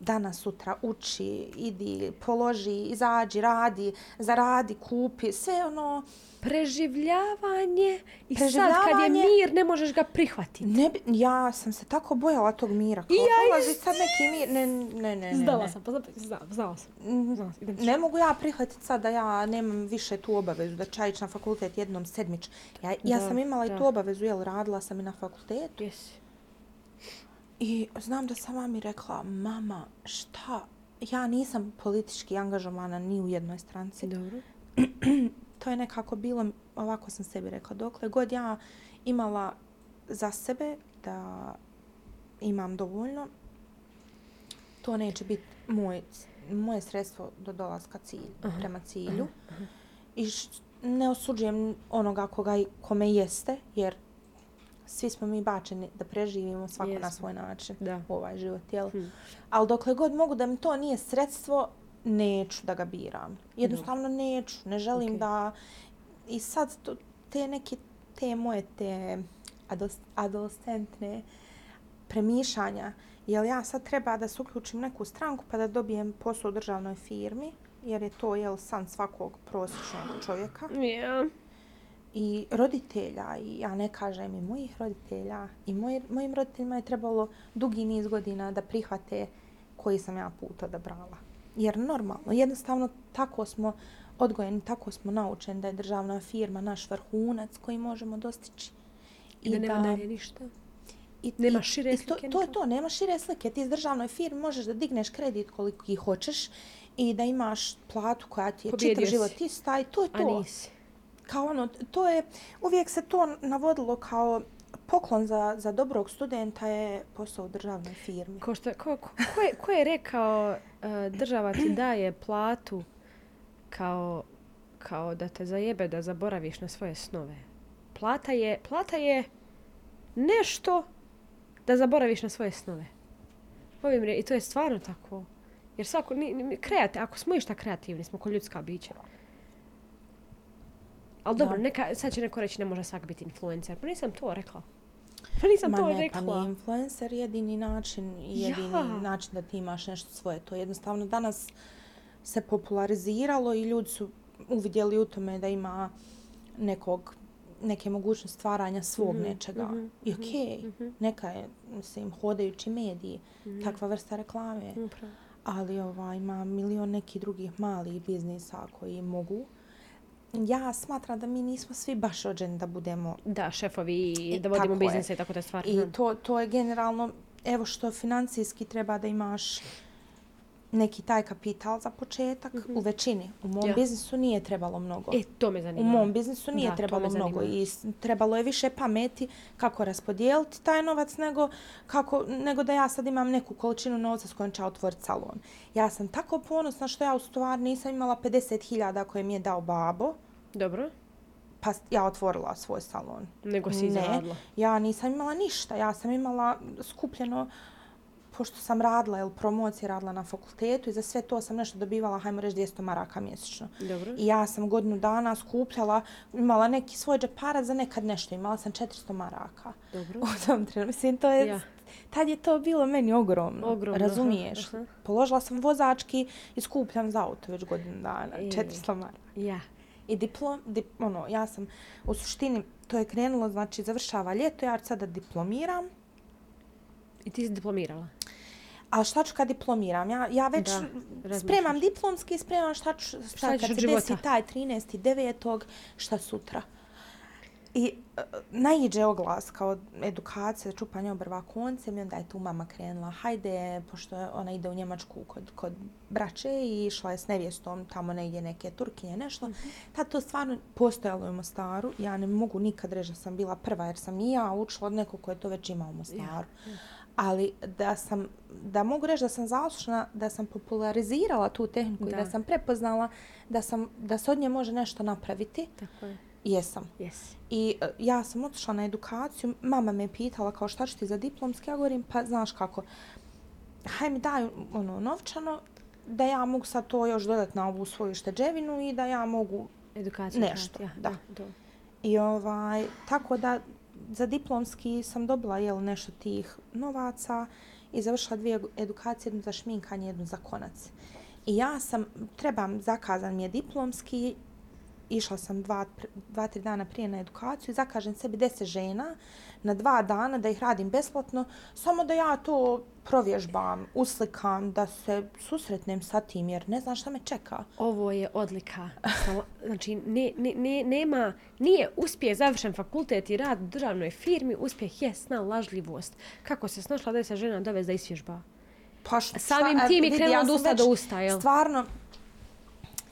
danas, sutra, uči, idi, položi, izađi, radi, zaradi, kupi, sve ono preživljavanje i preživljavanje, sad kad je mir ne možeš ga prihvatiti. Ne, ja sam se tako bojala tog mira. Kao, I ja dolazi sad neki mir. Ne, ne, ne. Zdala sam, pa znala, znala sam. Mm, znala sam. Ne mogu ja prihvatiti sad da ja nemam više tu obavezu da čajić na fakultet jednom sedmić. Ja, ja da, sam imala da. i tu obavezu, jel, radila sam i na fakultetu. Jesi. I znam da sam mami rekla, mama, šta ja nisam politički angažovana ni u jednoj stranci. Dobro. to je nekako bilo, ovako sam sebi rekla, dokle god ja imala za sebe da imam dovoljno, to neće biti moj, moje sredstvo do dolaska cilj, Aha, prema cilju. aha, aha. I š, ne osuđujem onoga koga, kome jeste, jer svi smo mi bačeni da preživimo svako na Jesmo. svoj način Da. u ovaj život, jel? Hm. Ali dokle god mogu da mi to nije sredstvo, neću da ga biram. Jednostavno neću. Ne želim Okej. da... I sad to, te neke, te moje, te ados, adolescentne premišanja, jel ja sad treba da se uključim neku stranku pa da dobijem posao u državnoj firmi, jer je to jel san svakog prosječnog čovjeka Ja. I roditelja i ja ne kažem i mojih roditelja i moj, mojim roditeljima je trebalo dugi niz godina da prihvate koji sam ja put odabrala. Jer normalno, jednostavno tako smo odgojeni, tako smo naučeni da je državna firma naš vrhunac koji možemo dostići. I da nema dalje ništa. i, nema i- šire i to, slike to je to, nema šire slike. Ti iz državnoj firmi možeš da digneš kredit koliko ih hoćeš i da imaš platu koja ti je Pobjedio čitav si. život ista i to je A to nisi. Kao ono, to je, uvijek se to navodilo kao poklon za, za dobrog studenta je posao u državnoj firmi. Ko, što, ko, ko, ko, je, ko je rekao uh, država ti daje platu kao, kao da te zajebe da zaboraviš na svoje snove? Plata je, plata je nešto da zaboraviš na svoje snove. Ovim re, I to je stvarno tako. Jer svako, ni, ni, kreati, ako smo išta kreativni, smo ko ljudska bića. Ali dobro, Da. neka, sad će neko reći ne može svak biti influencer. Pa nisam to rekla. Pa nisam Ma to ne, rekla. pa nije influencer jedini način, jedini Ja. način da ti imaš nešto svoje. To jednostavno danas se populariziralo i ljudi su uvidjeli u tome da ima nekog neke mogućnosti stvaranja svog Mhm, nečega. mhm, I okej, mhm. neka je, mislim, hodajući mediji, takva vrsta reklame. Upravo. ali ovaj, ima milion nekih drugih malih biznisa koji mogu. Ja smatram da mi nismo svi baš rođeni da budemo Da, šefovi i I da vodimo biznise i tako te stvari. i to, to je generalno, evo što financijski treba da imaš neki taj kapital za početak u većini. U mom Ja. biznisu nije trebalo mnogo. E, to me U zanima. mom biznisu nije Da, trebalo mnogo i trebalo je više pameti kako raspodijeliti taj novac nego, kako, nego da ja sad imam neku količinu novca s kojom ću otvoriti salon. Ja sam tako ponosna što ja u stvari nisam imala 50.000 koje mi je dao babo, Dobro. pa ja otvorila svoj salon. Nego si Ne, zaradila. ja nisam imala ništa. Ja sam imala skupljeno pošto sam radila ili promocije radila na fakultetu i za sve to sam nešto dobivala, hajmo reći, 200 maraka mjesečno. Dobro. I ja sam godinu dana skupljala, imala neki svoj džeparac za nekad nešto, imala sam 400 maraka. Dobro. U tom trenutku, mislim, to je, Ja. tad je to bilo meni ogromno, Ogromno, razumiješ? aha, aha. Položila sam vozački i skupljam za auto već godinu dana, E. 400 maraka. Ja. I diplom, dip, ono, ja sam u suštini, to je krenulo, znači završava ljeto, ja sada diplomiram, I ti si diplomirala. Ali šta ću kad diplomiram? Ja, ja već Da, spremam diplomski, spremam šta ću, šta, Šta kad se desi taj 13.9. šta sutra. I uh, naiđe oglas kao edukacija, čupanje obrva koncem i onda je tu mama krenula, hajde, pošto ona ide u Njemačku kod, kod braće i išla je s nevjestom tamo negdje neke Turkinje, nešto. Mhm. Tad to stvarno postojalo je u Mostaru. Ja ne mogu nikad reći da sam bila prva jer sam i ja učila od nekog ko je to već imao u Mostaru. Ali da sam, da mogu reći da sam zaslušna, da sam popularizirala tu tehniku i Da. da sam prepoznala da, sam, da se od nje može nešto napraviti, Tako je. jesam. Jesi. I e, ja sam otišla na edukaciju, mama me pitala kao šta ću ti za diplomski, ja govorim pa znaš kako, haj mi daj ono novčano da ja mogu sad to još dodati na ovu svoju šteđevinu i da ja mogu Edukaciju. Nešto, Ja, da. da. to. I ovaj, tako da za diplomski sam dobila jel, nešto tih novaca i završila dvije edukacije, jednu za šminkanje, jednu za konac. I ja sam, trebam, zakazan mi je diplomski, išla sam dva, dva, tri dana prije na edukaciju i zakažem sebi deset žena na dva dana da ih radim besplatno, samo da ja to provježbam, uslikam, da se susretnem sa tim, jer ne znam šta me čeka. Ovo je odlika. Znači, ne, ne, ne, nema, nije uspjeh završen fakultet i rad u državnoj firmi, uspjeh je snalažljivost. Kako se snašla da se žena dovez da isvježba? Pa šta, Samim a, tim je vidi, krenulo ja od usta do usta, jel? Stvarno,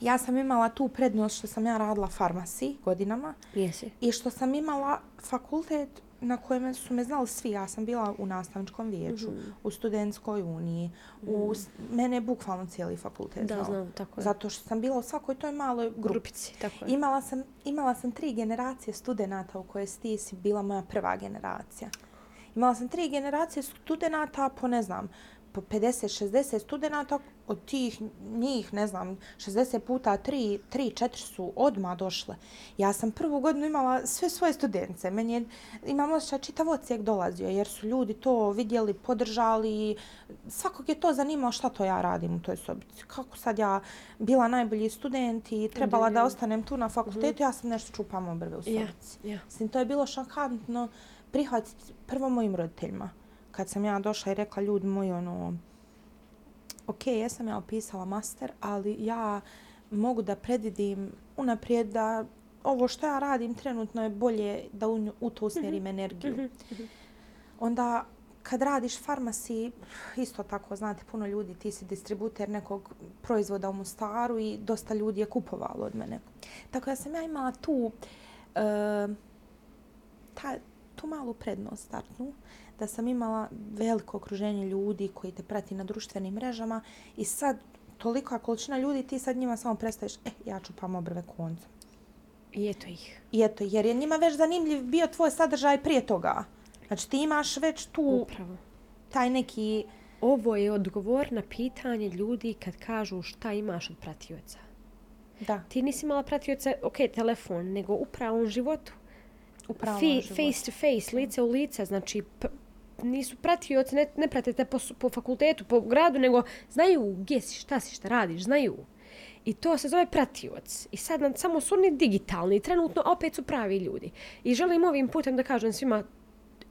ja sam imala tu prednost što sam ja radila farmasi godinama Jesi. i što sam imala fakultet na kojem su me znali svi. Ja sam bila u nastavničkom vijeću, Mhm. u studentskoj uniji, u, s- mene je bukvalno cijeli fakultet Da, znao. znam, tako je. Zato što sam bila u svakoj toj maloj grupi. Grupici, tako je. Imala sam, imala sam tri generacije studenata u koje si ti si bila moja prva generacija. Imala sam tri generacije studenata po, ne znam, po 50-60 studenata, od tih njih, ne znam, 60 puta 3, 3 4 su odma došle. Ja sam prvu godinu imala sve svoje studence. Meni je, imam osjećaj čitav ocijek dolazio, jer su ljudi to vidjeli, podržali. Svakog je to zanimalo šta to ja radim u toj sobici. Kako sad ja bila najbolji student i trebala da ostanem tu na fakultetu, ja sam nešto čupam obrve u sobici. ja. Mislim, to je bilo šokantno prihvatiti prvo mojim roditeljima. Kad sam ja došla i rekla ljudi moji, ono, ok, jesam ja opisala master, ali ja mogu da predvidim unaprijed da ovo što ja radim trenutno je bolje da u, nju- u to usmjerim energiju. Onda kad radiš farmasi, isto tako, znate, puno ljudi, ti si distributer nekog proizvoda u Mostaru i dosta ljudi je kupovalo od mene. Tako da sam ja imala tu, e, ta, tu malu prednost startnu, da sam imala veliko okruženje ljudi koji te prati na društvenim mrežama i sad tolika količina ljudi, ti sad njima samo predstaviš, eh, ja ću pam obrve koncem. I eto ih. I eto, jer je njima već zanimljiv bio tvoj sadržaj prije toga. Znači ti imaš već tu Upravo. taj neki... Ovo je odgovor na pitanje ljudi kad kažu šta imaš od pratioca. Da, Ti nisi imala pratioca, ok, telefon, nego u pravom životu. u pravom Fi- životu. face to face, lice u lice, znači nisu pratioci, ne, ne prate te po, po fakultetu, po gradu, nego znaju gdje si, šta si, šta radiš, znaju. I to se zove pratioc. I sad nam samo su oni digitalni, trenutno opet su pravi ljudi. I želim ovim putem da kažem svima,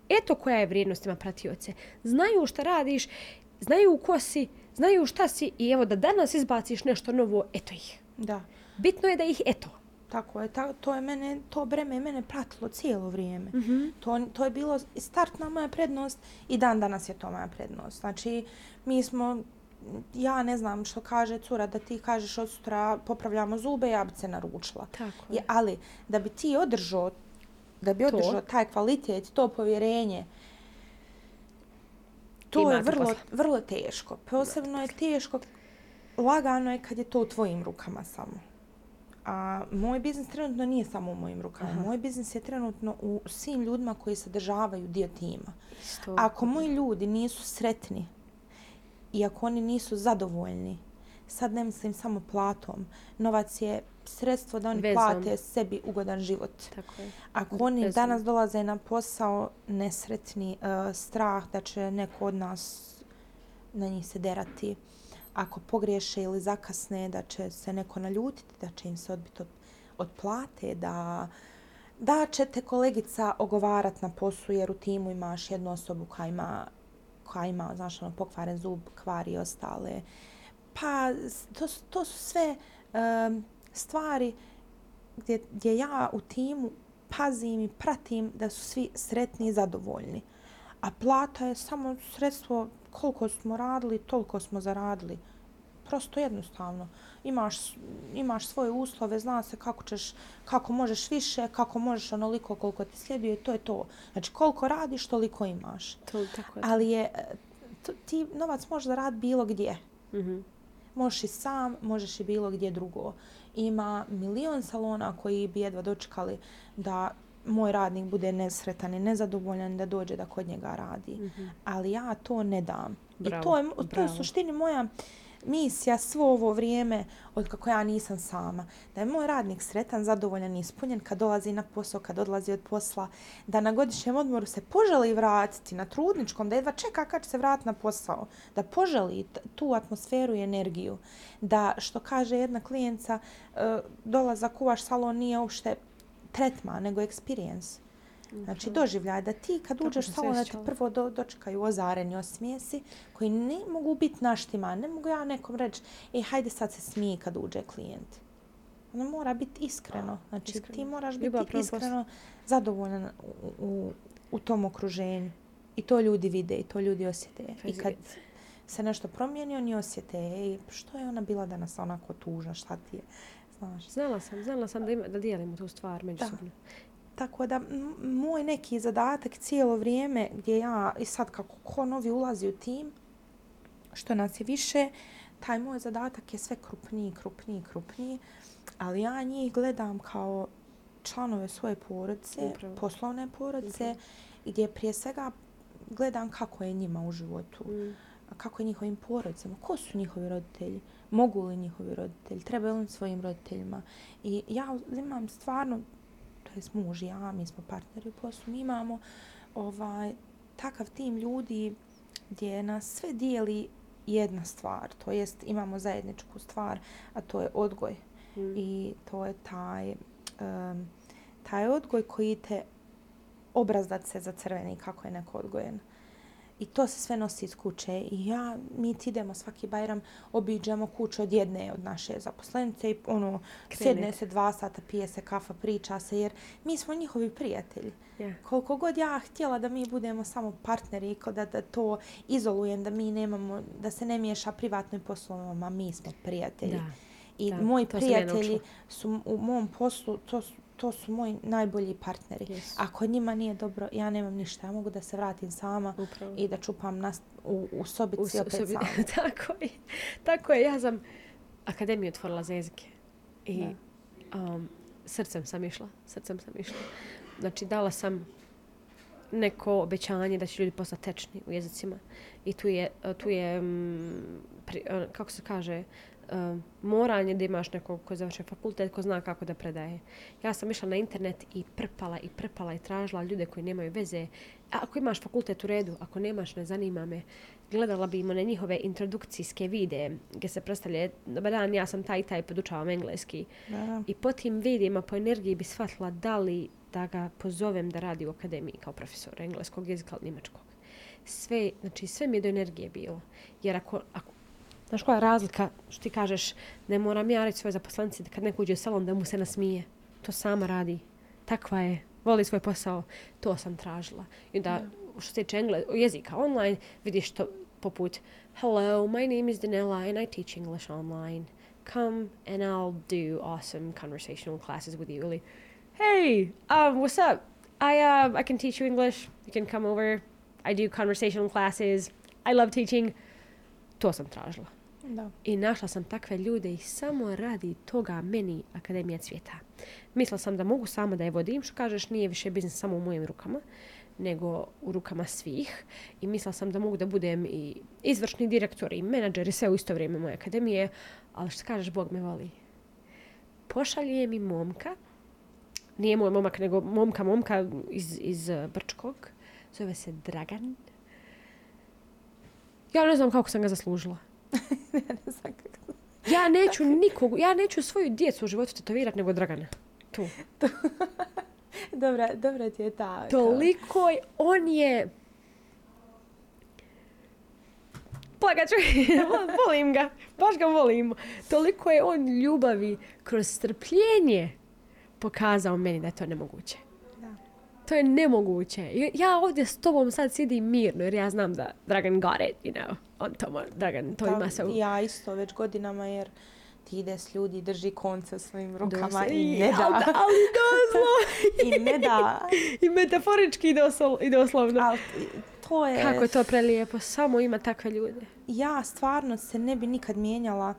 eto koja je vrijednost ima pratioce. Znaju šta radiš, znaju ko si, znaju šta si i evo da danas izbaciš nešto novo, eto ih. Da, Bitno je da ih eto. Tako je. Ta, to je mene, to breme je mene pratilo cijelo vrijeme. Mhm. To, to je bilo startna moja prednost i dan danas je to moja prednost. Znači, mi smo, ja ne znam što kaže cura, da ti kažeš od sutra popravljamo zube, ja bi se naručila. Tako Je, ali da bi ti održao da bi To. održao taj kvalitet, to povjerenje, to je vrlo, posla. vrlo teško. Posebno je teško, lagano je kad je to u tvojim rukama samo. A moj biznis trenutno nije samo u mojim rukama. Aha. Moj biznis je trenutno u svim ljudima koji sadržavaju dio tima. Isto. Ako moji ljudi nisu sretni i ako oni nisu zadovoljni, sad ne mislim samo platom, novac je sredstvo da oni Vezan. plate sebi ugodan život. Tako je. Ako oni Vezan. danas dolaze na posao nesretni, uh, strah da će neko od nas na njih se derati, ako pogriješe ili zakasne, da će se neko naljutiti, da će im se odbiti od, od plate, da, da će te kolegica ogovarat na poslu jer u timu imaš jednu osobu koja ima, koja ima znaš, ono, pokvaren zub, kvari i ostale. Pa to, to su sve um, stvari gdje, gdje ja u timu pazim i pratim da su svi sretni i zadovoljni. A plata je samo sredstvo koliko smo radili, toliko smo zaradili. Prosto jednostavno. Imaš, imaš svoje uslove, zna se kako, ćeš, kako možeš više, kako možeš onoliko koliko ti slijedi i to je to. Znači koliko radiš, toliko imaš. To, tako je. Ali je, e, t- ti novac možeš zaraditi bilo gdje. Mhm. Možeš i sam, možeš i bilo gdje drugo. Ima milion salona koji bi jedva dočekali da moj radnik bude nesretan i nezadovoljan da dođe da kod njega radi. Mhm. Ali ja to ne dam. Bravo, I to je, to je suštini moja misija svo ovo vrijeme od kako ja nisam sama. Da je moj radnik sretan, zadovoljan i ispunjen kad dolazi na posao, kad odlazi od posla, da na godišnjem odmoru se poželi vratiti na trudničkom, da jedva čeka kad će se vratiti na posao, da poželi tu atmosferu i energiju, da što kaže jedna klijenca, e, dolazak u vaš salon nije uopšte tretman, nego experience. Znači doživljaj da ti kad uđeš sam u salon da te prvo do, dočekaju ozareni osmijesi koji ne mogu biti naštima. Ne mogu ja nekom reći, ej hajde sad se smiji kad uđe klijent. Ono mora biti iskreno. Znači Iskreno. ti moraš Ljubav biti poslu. iskreno zadovoljan u, u, u tom okruženju. I to ljudi vide i to ljudi osjete. I kad se nešto promijeni, oni osjete, ej, što je ona bila danas onako tužna, šta ti je, znaš. Znala sam, znala sam da, ima, da dijelimo tu stvar međusobno. Tako da moj neki zadatak cijelo vrijeme gdje ja i sad kako ko novi ulazi u tim, što nas je više, taj moj zadatak je sve krupniji, krupniji, krupniji, ali ja njih gledam kao članove svoje porodice, Upravo. poslovne porodice, Upravo. gdje prije svega gledam kako je njima u životu, Mm. kako je njihovim porodicama, ko su njihovi roditelji, mogu li njihovi roditelji, trebaju li svojim roditeljima. I ja imam stvarno, to je muž i ja, mi smo partneri u poslu, mi imamo ovaj, takav tim ljudi gdje nas sve dijeli jedna stvar, to jest imamo zajedničku stvar, a to je odgoj. Mm. I to je taj, um, taj odgoj koji te obrazdat se za crveni kako je neko odgojen. I to se sve nosi iz kuće. I ja, mi ti idemo svaki bajram, obiđemo kuću od jedne od naše zaposlenice i ono, sjedne Krenete. se dva sata, pije se kafa, priča se, jer mi smo njihovi prijatelji. Yeah. Koliko god ja htjela da mi budemo samo partneri, da, da to izolujem, da mi nemamo, da se ne miješa privatno i poslovno, ma mi smo prijatelji. Da. I Da, moji prijatelji su u mom poslu, to su, to su moji najbolji partneri. Yes. Ako njima nije dobro, ja nemam ništa. Ja mogu da se vratim sama Upravo. i da čupam nas, u, u sobici U so- opet sobi- sama. Tako je. Tako je. Ja sam akademiju otvorila za jezike. I um, srcem sam išla. Srcem sam išla. Znači, dala sam neko obećanje da će ljudi postati tečni u jezicima. I tu je, tu je mm, pri, uh, kako se kaže, um, moranje da imaš nekog ko završi fakultet, ko zna kako da predaje. Ja sam išla na internet i prpala i prpala i tražila ljude koji nemaju veze. A ako imaš fakultet u redu, ako nemaš, ne zanima me. Gledala bi na njihove introdukcijske videe gdje se predstavlja, dobar dan, ja sam taj i taj, podučavam engleski. Da. I po tim videima, po energiji bi shvatila da li da ga pozovem da radi u akademiji kao profesor engleskog jezika ili njemačkog. Sve, znači sve mi je do energije bilo. Jer ako, ako Znaš koja je razlika što ti kažeš ne moram ja reći svoje zaposlenici da kad neko uđe u salon da mu se nasmije. To sama radi. Takva je. Voli svoj posao. To sam tražila. I onda što se tiče engle, jezika online vidiš to poput Hello, my name is Danella and I teach English online. Come and I'll do awesome conversational classes with you. Ili, hey, um, what's up? I, uh, I can teach you English. You can come over. I do conversational classes. I love teaching. To sam tražila. Da. I našla sam takve ljude i samo radi toga meni Akademija cvijeta. Mislila sam da mogu sama da je vodim, što kažeš nije više biznis samo u mojim rukama, nego u rukama svih. I mislila sam da mogu da budem i izvršni direktor i menadžer i sve u isto vrijeme moje akademije, ali što kažeš, Bog me voli. Pošalje mi momka, nije moj momak, nego momka, momka iz, iz eh, Brčkog, zove se Dragan. Ja ne znam kako sam ga zaslužila ne znam kako. Ja neću nikog, ja neću svoju djecu u životu tetovirati nego Dragana. Tu. Dobra, dobra ti je ta. Toliko je, on je... Plagaću, volim ga, baš ga volim. Toliko je on ljubavi kroz strpljenje pokazao meni da je to nemoguće. To je nemoguće. I Ja ovdje s tobom sad sidim mirno jer ja znam da Dragan got it, you know. On to, mo- Dragan to Da, ima se u... Ja isto već godinama jer ti ide s ljudi, drži konce svojim rukama Doslovno. i ne Ali, da. ali doslovno. I ne da. I metaforički i, doslo, i doslovno. Ali to je... Kako je to prelijepo, samo ima takve ljude. ja stvarno se ne bi nikad mijenjala.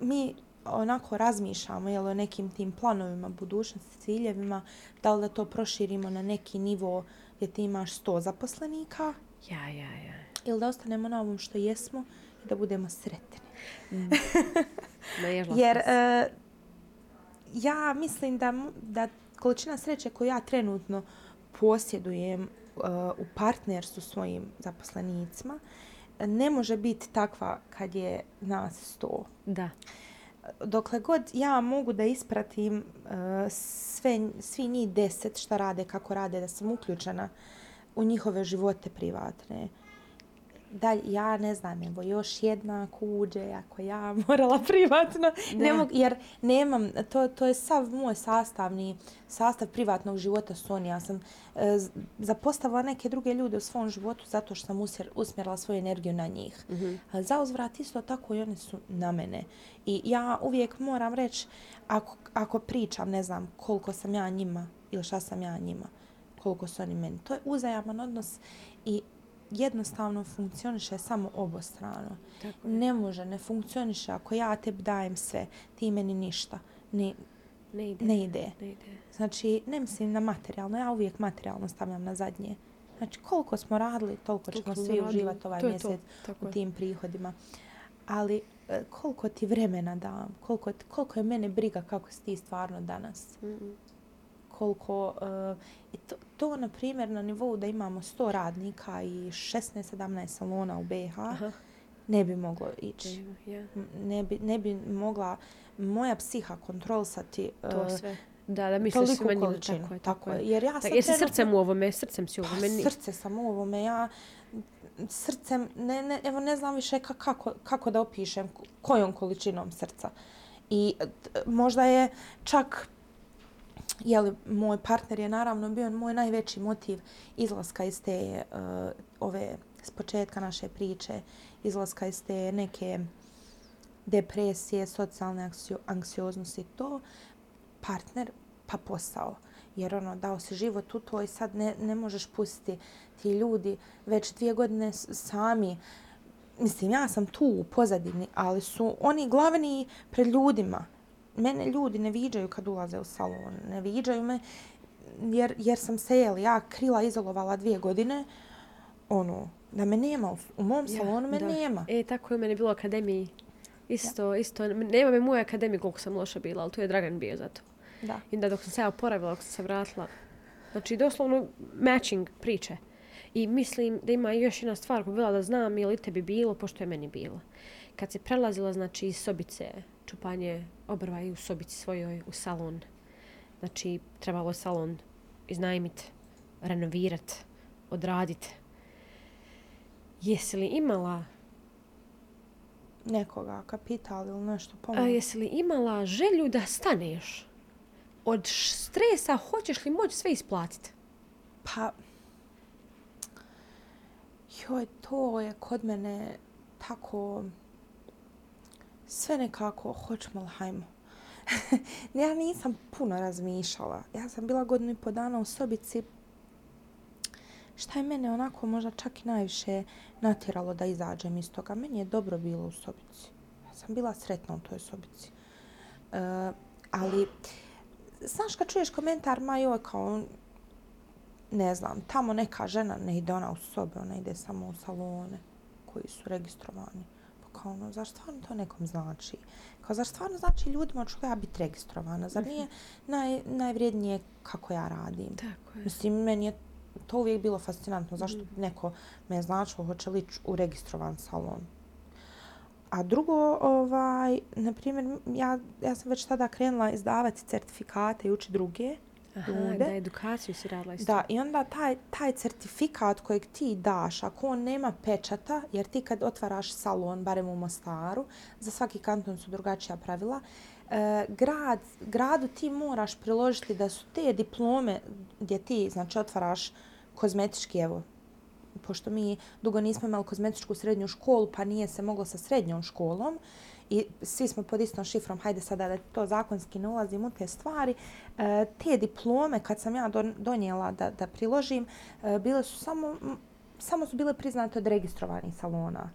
Mi onako razmišljamo jel, o nekim tim planovima, budućnosti, ciljevima, da li da to proširimo na neki nivo gdje ti imaš 100 zaposlenika Ja, ja, ja. ili da ostanemo na ovom što jesmo i da budemo sretni. Naježila Jer e, ja mislim da, da količina sreće koju ja trenutno posjedujem e, u partnerstvu svojim zaposlenicima ne može biti takva kad je nas sto. Da. Dokle god ja mogu da ispratim uh, sve, svi njih deset šta rade, kako rade, da sam uključena u njihove živote privatne, dalje, ja ne znam, evo još jedna kuđe, ako ja morala privatno, ne mogu, jer nemam, to, to je sav moj sastavni, sastav privatnog života Sony. Ja sam e, zapostavila neke druge ljude u svom životu zato što sam usjer, usmjerila svoju energiju na njih. Mm -hmm. Za uzvrat isto tako i oni su na mene. I ja uvijek moram reći, ako, ako pričam, ne znam koliko sam ja njima ili šta sam ja njima, koliko su oni meni. To je uzajaman odnos i jednostavno funkcioniše samo obostrano. Tako ne može, ne funkcioniše ako ja tebi dajem sve, ti meni ništa. Ne, ne, ide. ne ide. Ne ide. Znači, ne mislim na materijalno, ja uvijek materijalno stavljam na zadnje. Znači, koliko smo radili, toliko ćemo svi uživati ovaj mjesec u tim prihodima. Ali e, koliko ti vremena dam, koliko, koliko je mene briga kako si ti stvarno danas. Mm -mm koliko uh, i to, to na primjer na nivou da imamo 100 radnika i 16-17 salona u BiH Aha. ne bi moglo ići. Yeah. Ne, bi, ne bi mogla moja psiha kontrolisati uh, to sve. Da, da misliš toliko količinu. Tako je, tako je. Jer ja sam jesi srcem u ovome, srcem si u ovome. Pa, srce sam u ovome. Ja srcem, ne, ne, evo ne znam više kako, kako da opišem kojom količinom srca. I možda je čak jeli, moj partner je naravno bio moj najveći motiv izlaska iz te uh, ove s početka naše priče, izlaska iz te neke depresije, socijalne anksioznosti, to partner pa posao. Jer ono, dao si život u to i sad ne, ne možeš pustiti ti ljudi već dvije godine sami. Mislim, ja sam tu u pozadini, ali su oni glavni pred ljudima mene ljudi ne viđaju kad ulaze u salon. Ne viđaju me jer, jer sam se jeli, ja krila izolovala dvije godine. Ono, da me nema u, u mom salonu, ja, me da. nema. E, tako je meni bilo u akademiji. Isto, ja. isto. Nema me u mojoj akademiji koliko sam loša bila, ali tu je Dragan bio zato. Da. I da dok sam se ja oporavila, dok sam se vratila. Znači, doslovno matching priče. I mislim da ima još jedna stvar koju bila da znam je li tebi bilo, pošto je meni bilo. Kad se prelazila, znači, iz sobice čupanje obrva i u sobici svojoj u salon. Znači, trebalo salon iznajmiti, renovirati, odraditi. Jesi li imala nekoga, kapital ili nešto pomoć? A jesi li imala želju da staneš od stresa, hoćeš li moći sve isplatiti? Pa, joj, to je kod mene tako sve nekako, hoćemo li, hajmo. ja nisam puno razmišljala. Ja sam bila godinu i po dana u sobici. Šta je mene onako možda čak i najviše natjeralo da izađem iz toga? Meni je dobro bilo u sobici. Ja sam bila sretna u toj sobici. Uh, ali, znaš kad čuješ komentar, ma joj kao, ne znam, tamo neka žena ne ide ona u sobe, ona ide samo u salone koji su registrovani kao ono, zar stvarno to nekom znači? Kao, zar stvarno znači ljudima ću ja biti registrovana? Zar nije naj, najvrijednije kako ja radim? Tako je. Mislim, meni je to uvijek bilo fascinantno. Zašto mm. neko me značilo hoće li u registrovan salon? A drugo, ovaj, na primjer, ja, ja sam već tada krenula izdavati certifikate i uči druge. Aha, ljude. da edukaciju si radila isto. Da, i onda taj, taj certifikat kojeg ti daš, ako on nema pečata, jer ti kad otvaraš salon, barem u Mostaru, za svaki kanton su drugačija pravila, e, grad, gradu ti moraš priložiti da su te diplome gdje ti znači, otvaraš kozmetički, evo, pošto mi dugo nismo imali kozmetičku srednju školu, pa nije se moglo sa srednjom školom, i svi smo pod istom šifrom, hajde sada da to zakonski ne ulazim u te stvari, e, te diplome kad sam ja donijela da, da priložim, e, bile su samo, samo su bile priznate od registrovanih salona.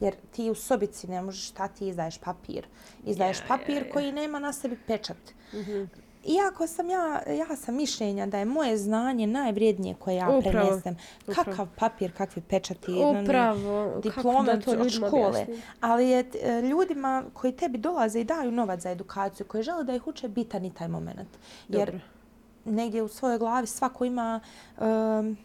Jer ti u sobici ne možeš šta ti izdaješ papir. Izdaješ yeah, papir yeah, yeah. koji nema na sebi pečat. Mm -hmm iako sam ja, ja sam mišljenja da je moje znanje najvrijednije koje ja upravo, prenesem. Upravo. Kakav papir, kakvi pečati, upravo, diplome od škole. Objasni. Ali je e, ljudima koji tebi dolaze i daju novac za edukaciju, koji žele da ih uče, bitan i taj moment. Jer Dobro. negdje u svojoj glavi svako ima, um,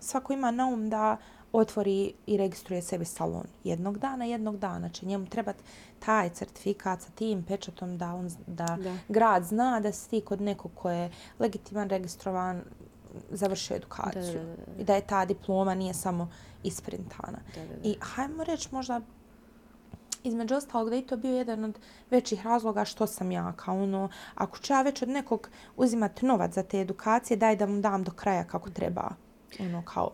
svako ima na um da otvori i registruje sebi salon. Jednog dana, jednog dana će njemu trebati taj certifikat sa tim pečatom da, on, da, da. grad zna da si ti kod nekog ko je legitiman, registrovan, završio edukaciju. Da, da, da, da. I da je ta diploma nije samo isprintana. Da, da, da. I hajmo reći možda između ostalog da je to bio jedan od većih razloga što sam ja kao ono, ako ću ja već od nekog uzimati novac za te edukacije, daj da mu dam do kraja kako treba. Ono kao,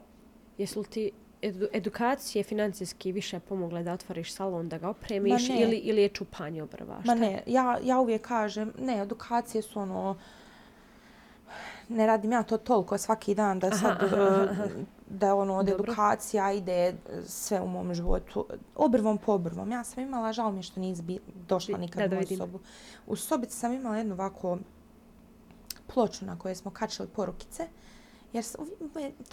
Jesu li ti edu, edukacije financijski više pomogle da otvoriš salon, da ga opremiš ili, ili je čupanje obrva? ma ne, ja, ja uvijek kažem, ne, edukacije su ono, ne radim ja to toliko svaki dan da sad, Aha, aha, aha. eh, da ono od Dobro. edukacija ide sve u mom životu. Obrvom po obrvom. Ja sam imala, žao mi je što nisi bi, došla Da, nikad da u moju sobu. U sobici sam imala jednu ovako ploču na kojoj smo kačili porukice. Jer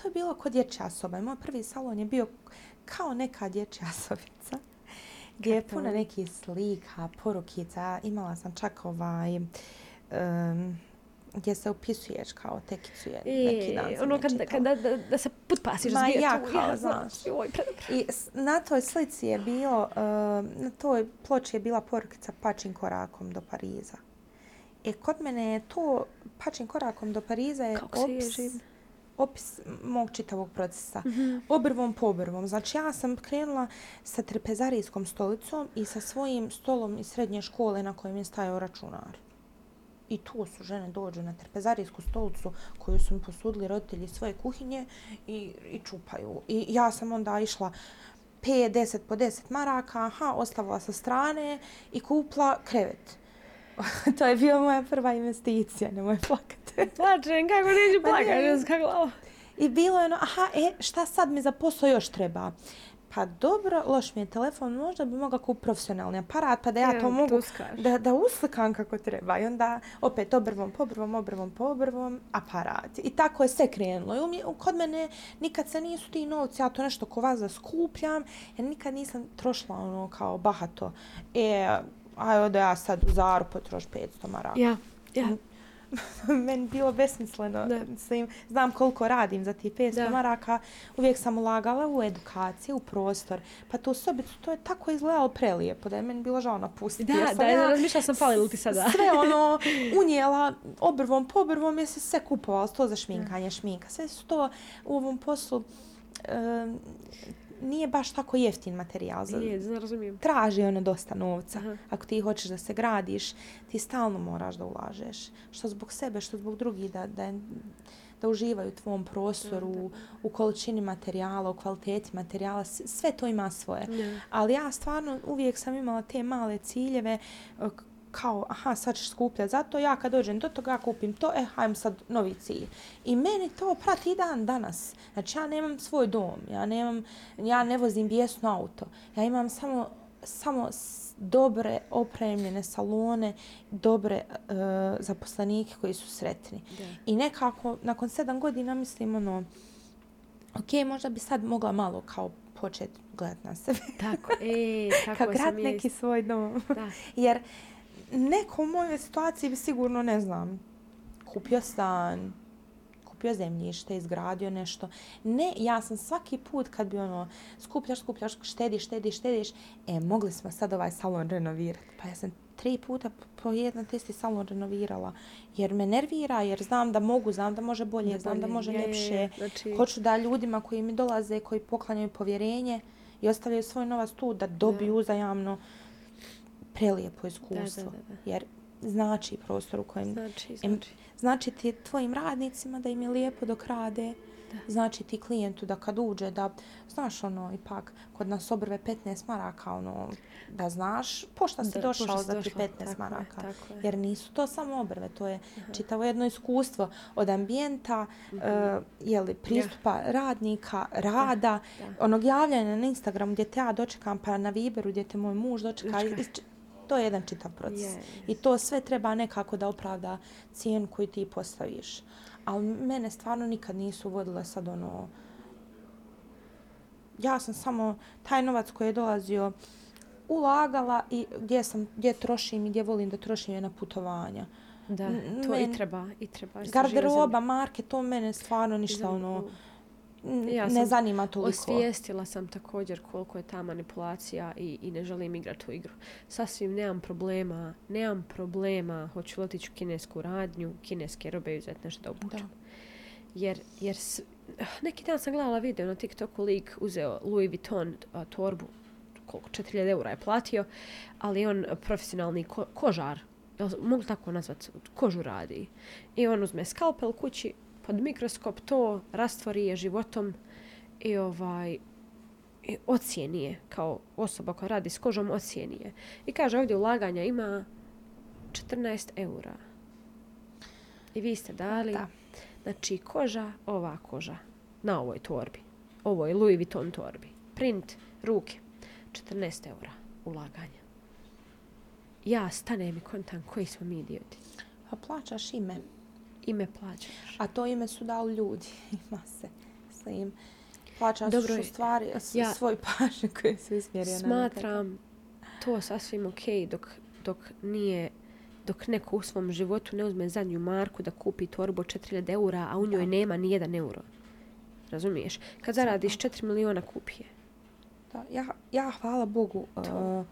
to je bilo kod dječja soba. Moj prvi salon je bio kao neka dječja sobica. Gdje je puno nekih slika, porukica. Imala sam čak ovaj... Um, gdje se upisuješ kao tekicu je neki dan ono kad, kad da, da, da se putpasiš Ma zbije ja tu, kao, ja, znaš. Joj, predobro. I na toj slici je bilo, uh, na toj ploči je bila porukica pačim korakom do Pariza. E, kod mene je to pačim korakom do Pariza je Kako se opis. Opis mog čitavog procesa. Mhm. Obrvom po obrvom. Znači ja sam krenula sa trepezarijskom stolicom i sa svojim stolom iz srednje škole na kojem je stajao računar. I tu su žene dođu na trpezarijsku stolicu koju su mi posudili roditelji svoje kuhinje i, i čupaju. I ja sam onda išla 5, 10 po 10 maraka, aha, ostavila sa strane i kupla krevet. to je bila moja prva investicija, nemoj plakati. Plačem, kako neću Ma ne. plakat, ženska glava. I bilo je ono, aha, e, šta sad mi za posao još treba? Pa dobro, loš mi je telefon, možda bi mogla kupiti profesionalni aparat, pa da ja to mogu da, da uslikam kako treba. I onda opet obrvom, pobrvom, obrvom, pobrvom, aparat. I tako je sve krenulo. I kod mene nikad se nisu ti novci, ja to nešto ko vas da skupljam, jer nikad nisam trošila ono kao bahato. E, aj da ja sad u Zaru potroš 500 maraka. Ja, ja. meni bilo besmisleno. Da. Svim, znam koliko radim za ti 500 Da. maraka. Uvijek sam ulagala u edukaciju, u prostor. Pa tu sobicu, to je tako izgledalo prelijepo da je meni bilo žao napustiti. Da, sam da, ja razmišljala sam pali li ti sada. Sve ono unijela obrvom po obrvom jer se sve kupovalo. To za šminkanje, šminka. Sve su to u ovom poslu um, nije baš tako jeftin materijal. Za, znam, razumijem. traži ono dosta novca. Aha. Ako ti hoćeš da se gradiš, ti stalno moraš da ulažeš. Što zbog sebe, što zbog drugih, da, da, da uživaju u tvom prostoru, u, u količini materijala, u kvaliteti materijala. Sve to ima svoje. Da. Ali ja stvarno uvijek sam imala te male ciljeve kao, aha, sad ćeš skupljati zato, ja kad dođem do toga, ja kupim to, e, hajmo sad novi cilj. I meni to prati dan danas. Znači, ja nemam svoj dom, ja nemam, ja ne vozim bijesno auto. Ja imam samo, samo dobre opremljene salone, dobre e, zaposlenike koji su sretni. Da. I nekako, nakon sedam godina, mislim, ono, ok, možda bi sad mogla malo kao početi gledat na sebe. Tako, e, tako Kao sam grad neki svoj dom. Da. Jer neko u mojoj situaciji bi sigurno, ne znam, kupio stan, kupio zemljište, izgradio nešto. Ne, ja sam svaki put kad bi ono skupljaš, skupljaš, štediš, štediš, štediš, e, mogli smo sad ovaj salon renovirati. Pa ja sam tri puta po jedan te isti salon renovirala. Jer me nervira, jer znam da mogu, znam da može bolje, Da znam da bolje, može je, je, ljepše. je. Znači- Hoću da ljudima koji mi dolaze, koji poklanjaju povjerenje i ostavljaju svoj novac tu, da dobiju uzajamno prelijepo iskustvo. da, da. Jer znači prostor u kojem... Znači, Em, znači. Znači ti tvojim radnicima da im je lijepo dok rade. Znači ti klijentu da kad uđe da, znaš ono, ipak kod nas obrve 15 maraka, ono, da znaš pošta si Da, došao pošta si za ti došla, 15 tako je, maraka. tako je. Jer nisu to samo obrve, to je čitavo jedno iskustvo od ambijenta, eh, jeli, pristupa radnika, rada, da. onog javljanja na Instagramu gdje te ja dočekam, pa na Viberu gdje te moj muž dočeka. Dočeka. To je jedan čitav proces. Je. I to sve treba nekako da opravda cijenu koju ti postaviš. Ali mene stvarno nikad nisu vodile sad ono... Ja sam samo taj novac koji je dolazio ulagala i gdje sam, gdje trošim i gdje volim da trošim je na putovanja. Da, to men- i treba, i treba. Garderoba, živa marke, to mene stvarno ništa ono n- Ja ne zanima toliko. Osvijestila sam također koliko je ta manipulacija i, i ne želim igrati tu igru. Sasvim nemam problema, nemam problema, hoću li otići u kinesku radnju, kineske robe i uzeti nešto da obučem. Jer, jer s, neki dan sam gledala video na TikToku lik uzeo Louis Vuitton a, torbu, koliko, 4000 eura je platio, ali on profesionalni ko, kožar, mogu tako nazvat, kožu radi. I on uzme skalpel kući, pod mikroskop to rastvori je životom i ovaj i ocijeni je kao osoba koja radi s kožom ocijeni je. I kaže ovdje ulaganja ima 14 eura. I vi ste dali, Da. znači koža, ova koža na ovoj torbi. Ovo je Louis Vuitton torbi. Print, ruke, 14 eura ulaganja. Ja stanem i kontam koji smo mi idioti. Pa plaćaš ime. Ime plaćaš. A to ime su dali ljudi. Ima se. Mislim, plaćaš Dobro, u stvari s- ja svoj pažnje koje su ismjerene. nekog. Smatram to sasvim ok dok, dok nije dok neko u svom životu ne uzme zadnju marku da kupi torbu od 4000 eura, a u njoj Da. nema ni jedan euro. Razumiješ? Kad zaradiš 4 miliona kupi je. Da, ja, ja, hvala Bogu, To. uh,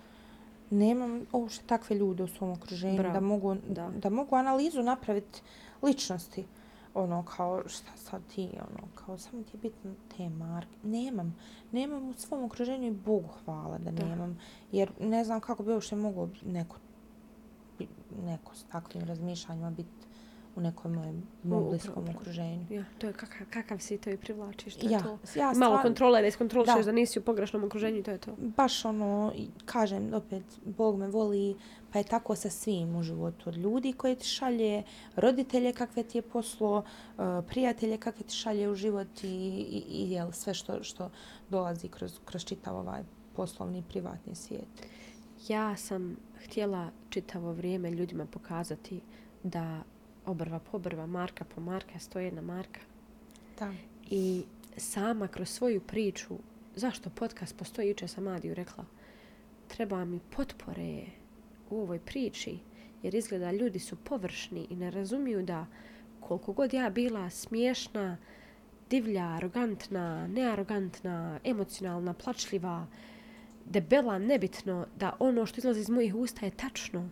nemam uopšte takve ljude u svom okruženju Bravo, da mogu, da. da. mogu analizu napraviti ličnosti. Ono, kao, šta sad ti, ono, kao, samo ti je bitno te marke. Nemam. Nemam u svom okruženju i Bogu hvala da, Da. nemam. Jer ne znam kako bi uopšte moglo neko, neko s takvim razmišljanjima biti u nekom mojem mom bliskom okruženju. Ja, to je kakav, kakav si to i privlačiš, to je Ja, to. ja Malo stvarno- kontrole da iskontrolišeš da. Da. nisi u pogrešnom okruženju to je to. baš ono, kažem opet, Bog me voli, pa je tako sa svim u životu. Od ljudi koje ti šalje, roditelje kakve ti je poslo, uh, prijatelje kakve ti šalje u život i, i, i jel, sve što, što dolazi kroz, kroz čitav ovaj poslovni i privatni svijet. Ja sam htjela čitavo vrijeme ljudima pokazati da obrva po obrva, marka po marka, stoji jedna marka. Da. I sama kroz svoju priču, zašto podcast postoji, juče sam Adiju rekla, treba mi potpore u ovoj priči, jer izgleda ljudi su površni i ne razumiju da koliko god ja bila smiješna, divlja, arogantna, nearogantna, emocionalna, plačljiva, debela, nebitno, da ono što izlazi iz mojih usta je tačno.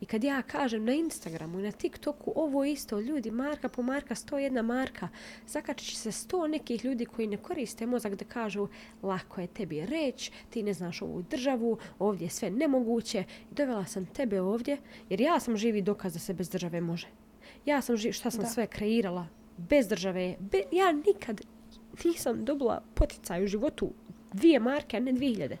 I kad ja kažem na Instagramu i na TikToku ovo isto, ljudi, marka po marka, 101 marka, zakačit će se sto nekih ljudi koji ne koriste mozak da kažu lako je tebi reći, ti ne znaš ovu državu, ovdje je sve nemoguće. I dovela sam tebe ovdje, jer ja sam živi dokaz da se bez države može. Ja sam živ, šta sam Da. sve kreirala bez države. Be, ja nikad nisam dobila poticaj u životu dvije marke, a ne dvije hiljade.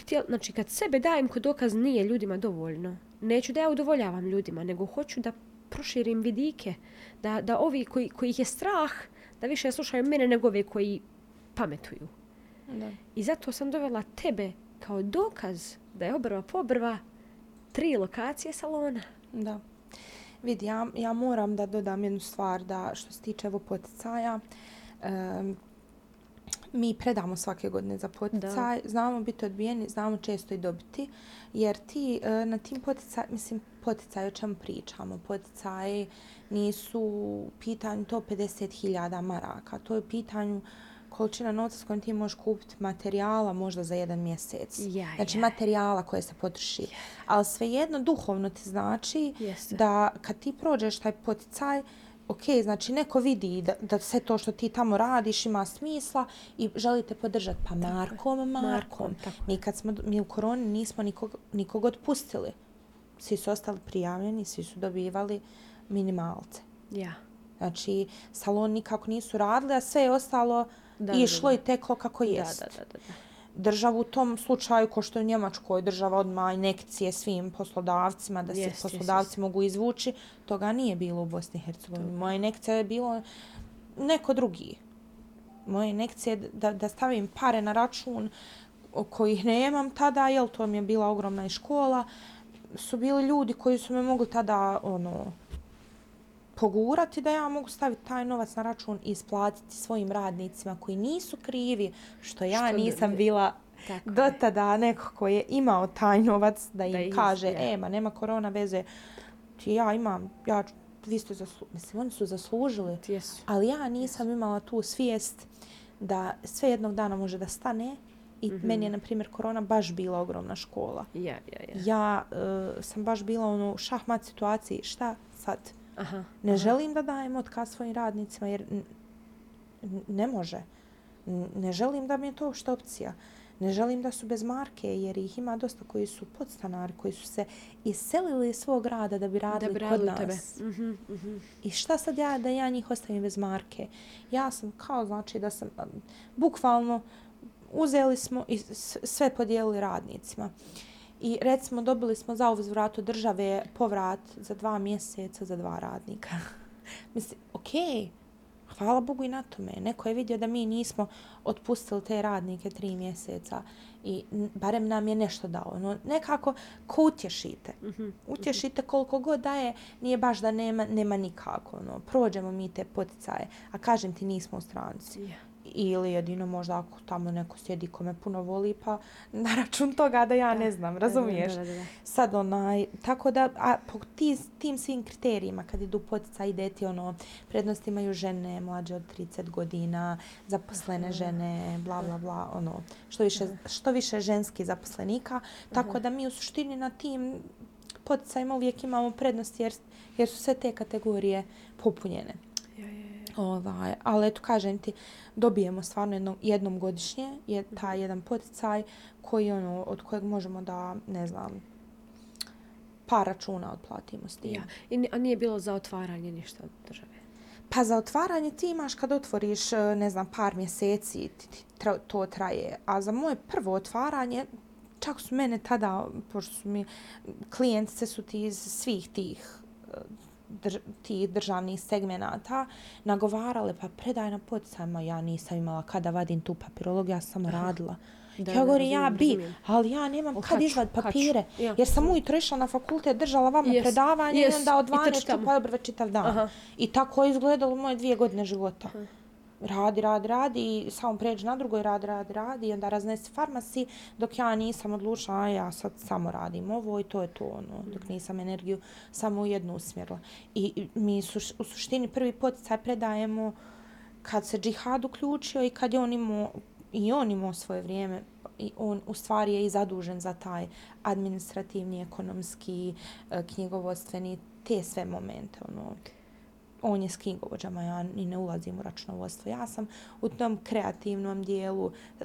Htjel, znači kad sebe dajem kod dokaz nije ljudima dovoljno. Neću da ja udovoljavam ljudima, nego hoću da proširim vidike. Da, da ovi koji, koji ih je strah, da više slušaju mene nego ove koji pametuju. Da. I zato sam dovela tebe kao dokaz da je obrva po obrva tri lokacije salona. Da. Vidi, ja, ja moram da dodam jednu stvar da što se tiče evo poticaja, um, mi predamo svake godine za poticaj, da. znamo biti odbijeni, znamo često i dobiti, jer ti e, na tim poticaj, mislim, poticaj o čemu pričamo, poticaji nisu pitanju to 50.000 maraka, to je pitanju količina novca s kojim ti možeš kupiti materijala možda za jedan mjesec. Ja, znači ja. materijala koje se potroši. Ali svejedno duhovno ti znači Jeste. da kad ti prođeš taj poticaj, ok, znači neko vidi da, da sve to što ti tamo radiš ima smisla i želite podržati pa markom, markom. Markom, tako je. Mi kad smo, mi u koroni nismo nikog, nikog otpustili. Svi su ostali prijavljeni, svi su dobivali minimalce. Ja. Znači, salon nikako nisu radili, a sve je ostalo Da, da, da, išlo da. i teklo kako jest. da, da, da. da. Država u tom slučaju, ko što je u Njemačkoj, država odmah inekcije svim poslodavcima, da se Jest, poslodavci jest. mogu izvući, toga nije bilo u Bosni i Hercegovini. Moja inekcija je bilo neko drugi. Moja inekcija je da, da stavim pare na račun kojih nemam tada, jel to mi je bila ogromna i škola, su bili ljudi koji su me mogli tada ono, pogurati da ja mogu staviti taj novac na račun i isplatiti svojim radnicima koji nisu krivi što ja Što nisam ne- bila Tako do je. tada neko ko je imao taj novac da im Da kaže, ja. e, ma nema korona veze, ti ja imam, ja, ću- vi ste zaslu... mislim, oni su zaslužili, Jesu. ali ja nisam imala tu svijest da sve jednog dana može da stane i Mhm. meni je, na primjer, korona baš bila ogromna škola. Ja, ja, ja. Ja uh, sam baš bila ono, šahmat situaciji, šta sad? Aha. Ne aha. želim da dajem otkaz svojim radnicima jer ne može. Ne želim da mi je to uopšte opcija. Ne želim da su bez marke jer ih ima dosta koji su podstanari, koji su se iselili iz svog rada da bi radili, Da bi kod radili nas. tebe. Mhm, mhm. I šta sad ja da ja njih ostavim bez marke? Ja sam kao znači da sam bukvalno uzeli smo i sve podijelili radnicima. I recimo dobili smo za uzvrat od države povrat za dva mjeseca za dva radnika. Mislim, okej, hvala Bogu i na tome. Neko je vidio da mi nismo otpustili te radnike tri mjeseca i barem nam je nešto dao. No, nekako ko utješite. Mhm. Utješite koliko god daje, nije baš da nema, nema nikako. No. Prođemo mi te poticaje, a kažem ti nismo u stranci. Ja. Ili jedino možda ako tamo neko sjedi ko me puno voli, pa na račun toga da ja ne znam, razumiješ? Da, da, da, da. Sad onaj, tako da, a po ti, tim svim kriterijima, kad idu potica, ide ti ono, prednost imaju žene mlađe od 30 godina, zaposlene žene, bla, bla, bla, ono, što više, što više ženskih zaposlenika, tako da mi u suštini na tim poticajima uvijek imamo prednost jer, jer su sve te kategorije popunjene. Ovaj, ali eto kažem ti, dobijemo stvarno jednom, jednom godišnje je taj jedan poticaj koji ono, od kojeg možemo da, ne znam, par računa otplatimo s tim. Ja. I, a nije bilo za otvaranje ništa od države? Pa za otvaranje ti imaš kad otvoriš, e, ne znam, par mjeseci, ti, ti, tra, to traje. A za moje prvo otvaranje, čak su mene tada, pošto su mi klijentice su ti iz svih tih drž, tih državnih segmenata nagovarale, pa predaj na poticajima. Ja nisam imala kada vadim tu papirologiju, ja sam radila. Da, ja govorim, ja bi, razumijem. ali ja nemam O, kad izvad papire. Ja. Jer sam ujutro išla na fakultet, držala vama Jes, predavanje jes, i onda od i trči 12 tamo. čupala obrve čitav dan. Aha. I tako je izgledalo moje dvije godine života. Aha. Radi, radi, radi i samo pređi na drugoj, radi, radi, radi i onda raznesi farmasi dok ja nisam odlučila, a ja sad samo radim ovo i to je to, ono, dok nisam energiju samo u jednu usmjerila. I mi suš, u suštini prvi poticaj predajemo kad se džihad uključio i kad je on imao, i on imao svoje vrijeme, i on u stvari je i zadužen za taj administrativni, ekonomski, e, knjigovodstveni, te sve momente, ono, on je s knjigovođama, ja ni ne ulazim u računovodstvo. Ja sam u tom kreativnom dijelu, e,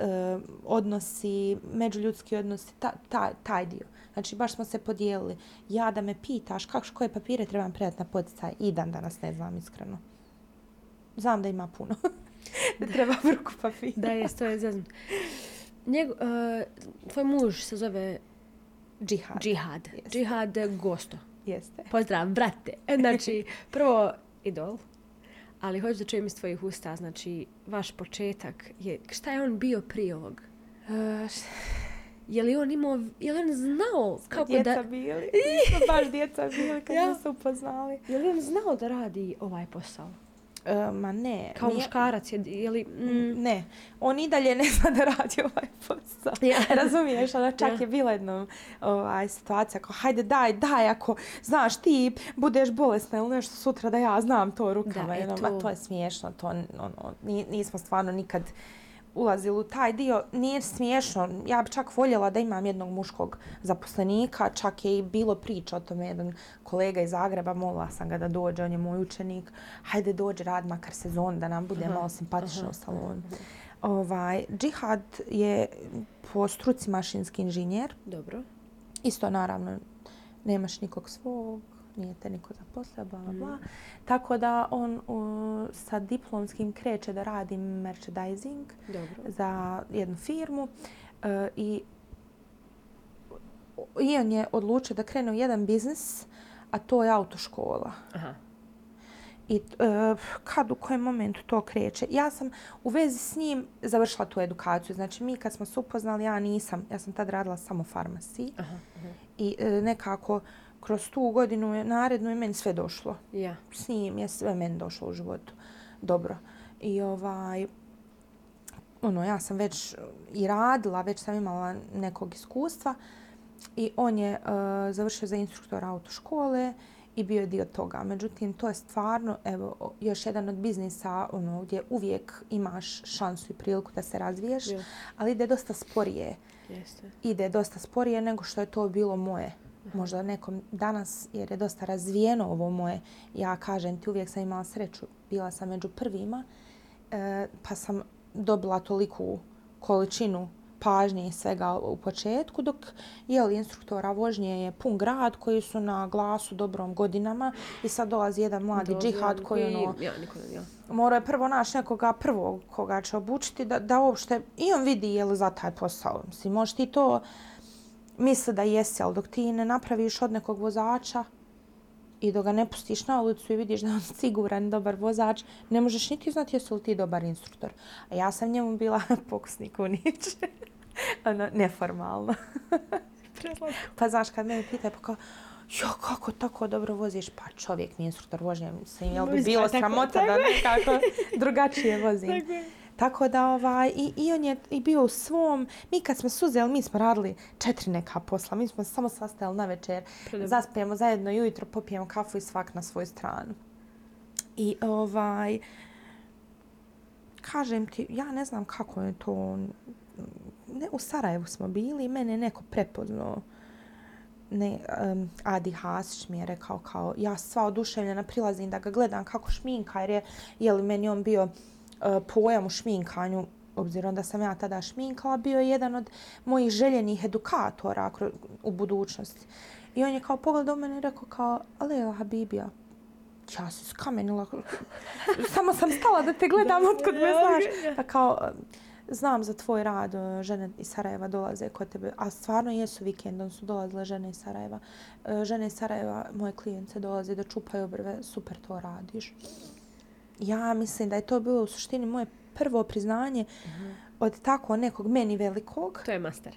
odnosi, međuljudski odnosi, ta, ta, taj dio. Znači, baš smo se podijelili. Ja da me pitaš kako, koje papire trebam predati na poticaj, i dan danas ne znam iskreno. Znam da ima puno. da treba bruku papira. Da, jes, to je zeznuto. Njeg, uh, tvoj muž se zove Džihad. Džihad. Jeste. Džihad Gosto. Jeste. Pozdrav, brate. E, Znači, prvo, idol. Ali hoću da čujem iz tvojih usta, znači, vaš početak je, šta je on bio prije ovog? E, Je li on imao, je li on znao kako djeca da, bili. Mi smo baš djeca bili kad Ja. se upoznali. je li on znao da radi ovaj posao? E, ma ne. Kao nije- muškarac je, je li, mm, Ne, on i dalje ne zna da radi ovaj posao. Ja. Razumiješ, ona čak Ja. je bila jednom ovaj, situacija kao hajde daj, daj, ako znaš ti budeš bolesna ili nešto sutra da ja znam to rukama. Da, jednom, to- to je smiješno, to ono, ni, nismo stvarno nikad ulazili u taj dio. Nije smiješno, ja bi čak voljela da imam jednog muškog zaposlenika, čak je i bilo priča o tome, jedan kolega iz Zagreba, molila sam ga da dođe, on je moj učenik, hajde dođe rad makar sezon da nam bude Aha, malo simpatično aha, u salonu. Ovaj, džihad je po struci mašinski inženjer. dobro. Isto naravno nemaš nikog svog, nije te niko zaposlio, bla, bla, bla. Tako da on uh, sa diplomskim kreće da radi merchandising Dobro. za jednu firmu uh, i i on je odlučio da krene u jedan biznis, a to je autoškola. Aha. I uh, kad u kojem momentu to kreće? Ja sam u vezi s njim završila tu edukaciju. Znači mi kad smo se upoznali, ja nisam, ja sam tad radila samo farmaciji Aha, aha. i uh, nekako kroz tu godinu je narednu je meni sve došlo. Ja. S njim je sve meni došlo u životu. Dobro. I ovaj, ono, ja sam već i radila, već sam imala nekog iskustva i on je uh, završio za instruktora autoškole i bio je dio toga. Međutim, to je stvarno evo, još jedan od biznisa ono, gdje uvijek imaš šansu i priliku da se razviješ, Ja. ali ide dosta sporije. Jeste. Ide dosta sporije nego što je to bilo moje. Možda nekom danas, jer je dosta razvijeno ovo moje, ja kažem ti uvijek sam imala sreću, bila sam među prvima, e, pa sam dobila toliku količinu pažnje i svega u početku, dok je li instruktora vožnje je pun grad koji su na glasu dobrom godinama i sad dolazi jedan mladi Dolazi džihad koji ono, Ja, niko, ja. mora je prvo naći nekoga prvog koga će obučiti da, da uopšte i on vidi je li za taj posao. Mislim, možeš ti to misli da jesi, ali dok ti ne napraviš od nekog vozača i dok ga ne pustiš na ulicu i vidiš da je on siguran dobar vozač, ne možeš niti znati jesi li ti dobar instruktor. A ja sam njemu bila pokusni kunić. ono, neformalno. pa znaš, kad mene pitaju, pa kao, jo, kako tako dobro voziš? Pa čovjek mi je instruktor vožnje, mislim, jel bi bilo sramota da nekako drugačije vozim. Tako da, ovaj, i, i on je i bio u svom, mi kad smo suzeli, mi smo radili četiri neka posla, mi smo samo sastajali na večer, Predobro. zaspijemo zajedno i ujutro, popijemo kafu i svak na svoju stranu. I ovaj, kažem ti, ja ne znam kako je to, ne, u Sarajevu smo bili i mene neko prepoznao ne, um, Adi Hasić mi je rekao kao, ja sva oduševljena prilazim da ga gledam kako šminka, jer je, je li meni on bio uh, pojam u šminkanju, obzirom da sam ja tada šminkala, bio je jedan od mojih željenih edukatora u budućnosti. I on je kao pogledao mene i rekao kao, Alea Habibija, ja se skamenila. Samo sam stala da te gledam, otkud me znaš. Pa kao, znam za tvoj rad, e, žene iz Sarajeva dolaze kod tebe, a stvarno jesu vikendom su dolazile žene iz Sarajeva. E, Žene iz Sarajeva, moje klijence dolaze da čupaju brve, super to radiš. Ja mislim da je to bilo u suštini moje prvo priznanje od tako nekog meni velikog, To je master.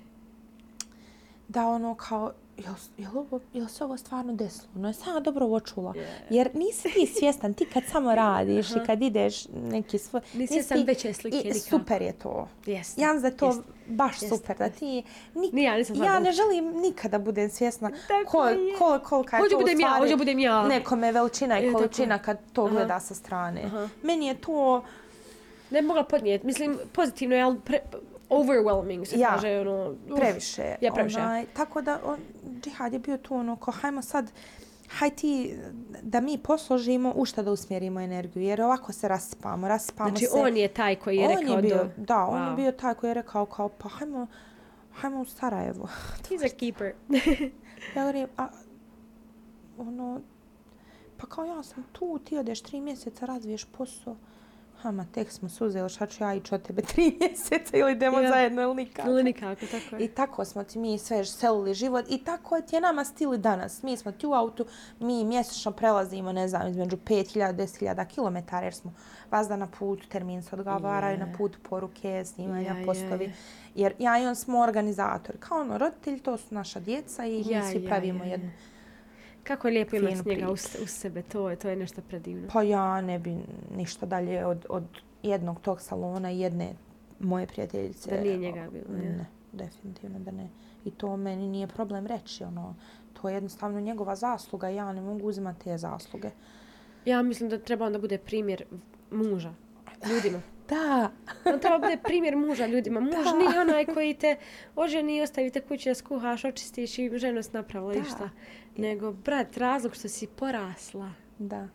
Da ono kao, jel, jel, ovo, jel se ovo stvarno desilo? No, jesam ja dobro ovo čula? Je. Jer nisi ti svjestan, ti kad samo radiš i kad ideš neki svoj... Nisi svjestan veće slike I super je to. Jeste. Ja je to Jeste. baš Jeste, super, da ti... Nik, Ni ja nisam ja ne želim nikada budem svjesna Tako ko, je. ko, kolika je to budem ja, hoću budem ja. nekome veličina i E, količina je. kad to Aha. gleda sa strane. Aha. Meni je to... Ne mogla podnijeti. Mislim, pozitivno je, ali pre, overwhelming se Ja. kaže. Ono, uf. previše. Ja previše. Onaj, tako da on, džihad je bio tu ono, ko hajmo sad, haj ti da mi posložimo u šta da usmjerimo energiju, jer ovako se rasipamo, rasipamo Znači, se. on je taj koji je on rekao je bio, do... da, on je bio taj koji je rekao kao, pa hajmo, hajmo u Sarajevo. He's a keeper. ja govorim, a, ono, pa kao ja sam tu, ti odeš tri mjeseca, razviješ posao. Hama, tek smo suzeli, šta ću ja ići od tebe tri mjeseca ili idemo Ja. zajedno ili nikako. Ili nikako, tako je. I tako smo ti mi sve selili život i tako ti je nama stil i danas. Mi smo ti u autu, mi mjesečno prelazimo, ne znam, između 5000 10.000 km jer smo vazda na putu, termin se odgovaraju Je. na putu poruke, snimanja, Je, je, postovi. je. Jer ja i on smo organizatori. Kao ono, roditelji, to su naša djeca i Ja, mi svi ja, pravimo ja. jednu. Kako je lijepo imati njega uz, priču. uz sebe, to je, to je nešto predivno. Pa ja ne bi ništa dalje od, od jednog tog salona i jedne moje prijateljice. Da nije njega bilo, ja. Ne, definitivno da ne. I to meni nije problem reći, ono, to je jednostavno njegova zasluga, ja ne mogu uzimati te zasluge. Ja mislim da treba onda bude primjer muža ljudima. Da, On treba bude primjer muža ljudima. Muž Da. nije onaj koji te oženi i ostavi te kući da skuhaš, očistiš i ženu si napravila i šta. Nego, brat, razlog što si porasla. da.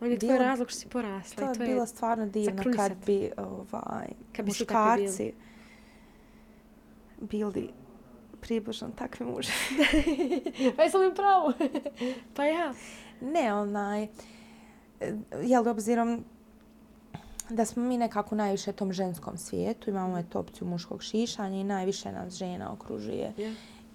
On je tvoj razlog što si porasla. To i je bilo stvarno divno kad bi ovaj, Kad bi muškarci bili približno takvi muže. Pa jesam li pravo? pa ja. Ne, onaj, jel, obzirom da smo mi nekako najviše u tom ženskom svijetu, imamo eto opciju muškog šišanja i najviše nas žena okružuje Ja.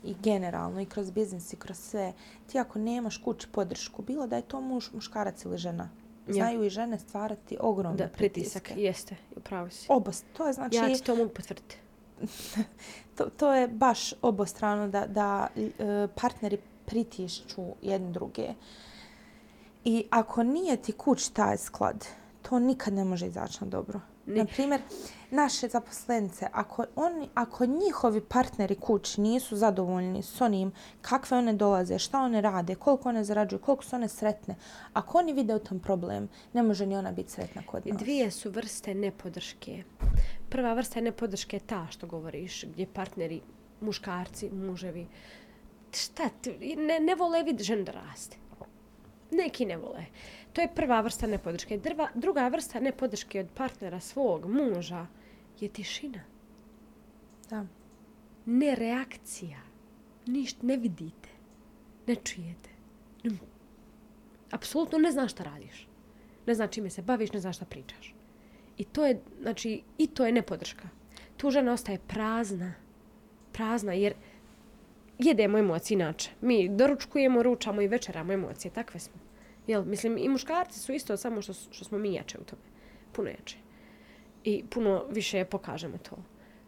I generalno i kroz biznis i kroz sve. Ti ako nemaš kući podršku, bilo da je to muž, muškarac ili žena, Ja. znaju i žene stvarati ogromne Da, pritisak. pritiske. Jeste, upravo si. Oba, to je znači, Ja ti to mogu potvrditi. to, to je baš obostrano da, da e, partneri pritišću jedni druge. I ako nije ti kuć taj sklad, to nikad ne može izaći na dobro. Ni- Na primjer, naše zaposlenice, ako, oni, ako njihovi partneri kući nisu zadovoljni s onim kakve one dolaze, šta one rade, koliko one zarađuju, koliko su one sretne, ako oni vide u tom problem, ne može ni ona biti sretna kod nas. Dvije su vrste nepodrške. Prva vrsta nepodrške je ta što govoriš, gdje partneri, muškarci, muževi, šta, ti- ne, ne vole vid žen da raste. Neki ne vole. To je prva vrsta nepodrške. Drva, druga vrsta nepodrške od partnera svog, muža, je tišina. Da. Ne reakcija. Ništa ne vidite. Ne čujete. Ne, apsolutno ne znaš šta radiš. Ne znaš čime se baviš, ne znaš šta pričaš. I to je, znači, i to je nepodrška. Tu žena ostaje prazna. Prazna, jer jedemo emocije inače. Mi doručkujemo, ručamo i večeramo emocije, takve smo. Jel, mislim, i muškarci su isto, samo što, što smo mi jače u tome. Puno jače. I puno više pokažemo to.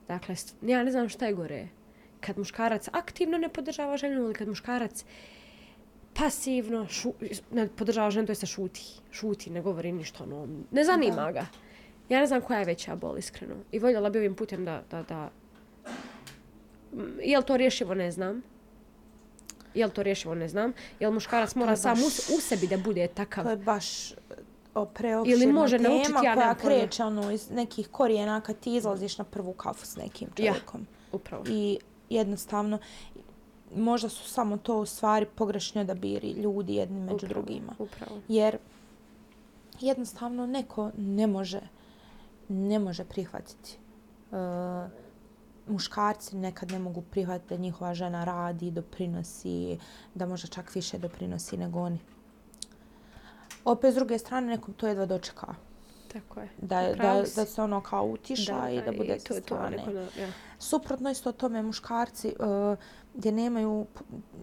Dakle, ja ne znam šta je gore. Kad muškarac aktivno ne podržava ženu ili kad muškarac pasivno šu, ne podržava ženu, to je sa šuti. Šuti, ne govori ništa ono. Ne zanima Da. ga. Ja ne znam koja je veća bol, iskreno. I voljela bi ovim putem da, da, da... Je li to rješivo, ne znam. Je li to rješivo, ne znam. Je li muškarac mora je sam u, baš- u sebi da bude takav? To je baš preopširna Ili može tema naučiti, ja koja pojma. kreće ono, iz nekih korijena kad ti izlaziš na prvu kafu s nekim Ja. čovjekom. Upravo. I jednostavno, možda su samo to u stvari pogrešni odabiri ljudi jedni među Upravo, drugima. Upravo. Jer jednostavno neko ne može, ne može prihvatiti. E, muškarci nekad ne mogu prihvatiti da njihova žena radi, doprinosi, da možda čak više doprinosi nego oni. Opet s druge strane nekom to jedva dočeka. Tako je. Da, da, da se ono kao utiša i da bude i sa to, to strane. neko da, ja. Suprotno isto tome muškarci uh, gdje nemaju,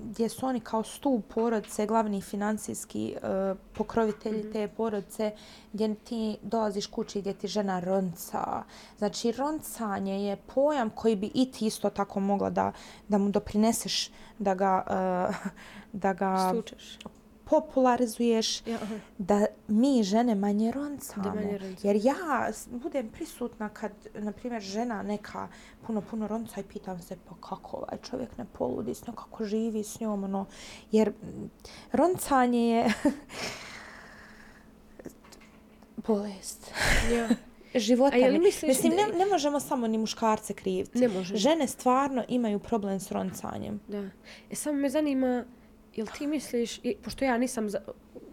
gdje su oni kao stup porodice, glavni financijski uh, pokrovitelji Mhm. te porodice, gdje ti dolaziš kući gdje ti žena ronca. Znači, roncanje je pojam koji bi i ti isto tako mogla da, da mu doprineseš, da ga, uh, da ga Stučeš. Popularizuješ, Ja, aha. da mi žene manje roncamo. Manje. Jer ja budem prisutna kad, na primjer, žena neka puno, puno ronca i pitam se pa kako ovaj čovjek ne poludi s njom, kako živi s njom, ono. Jer roncanje je bolest ja. života. A mi. misliš Mislim, ne, ne možemo samo ni muškarce kriviti. Ne može. Žene stvarno imaju problem s roncanjem. Da. E, samo me zanima, jel ti misliš, i, pošto ja nisam, za,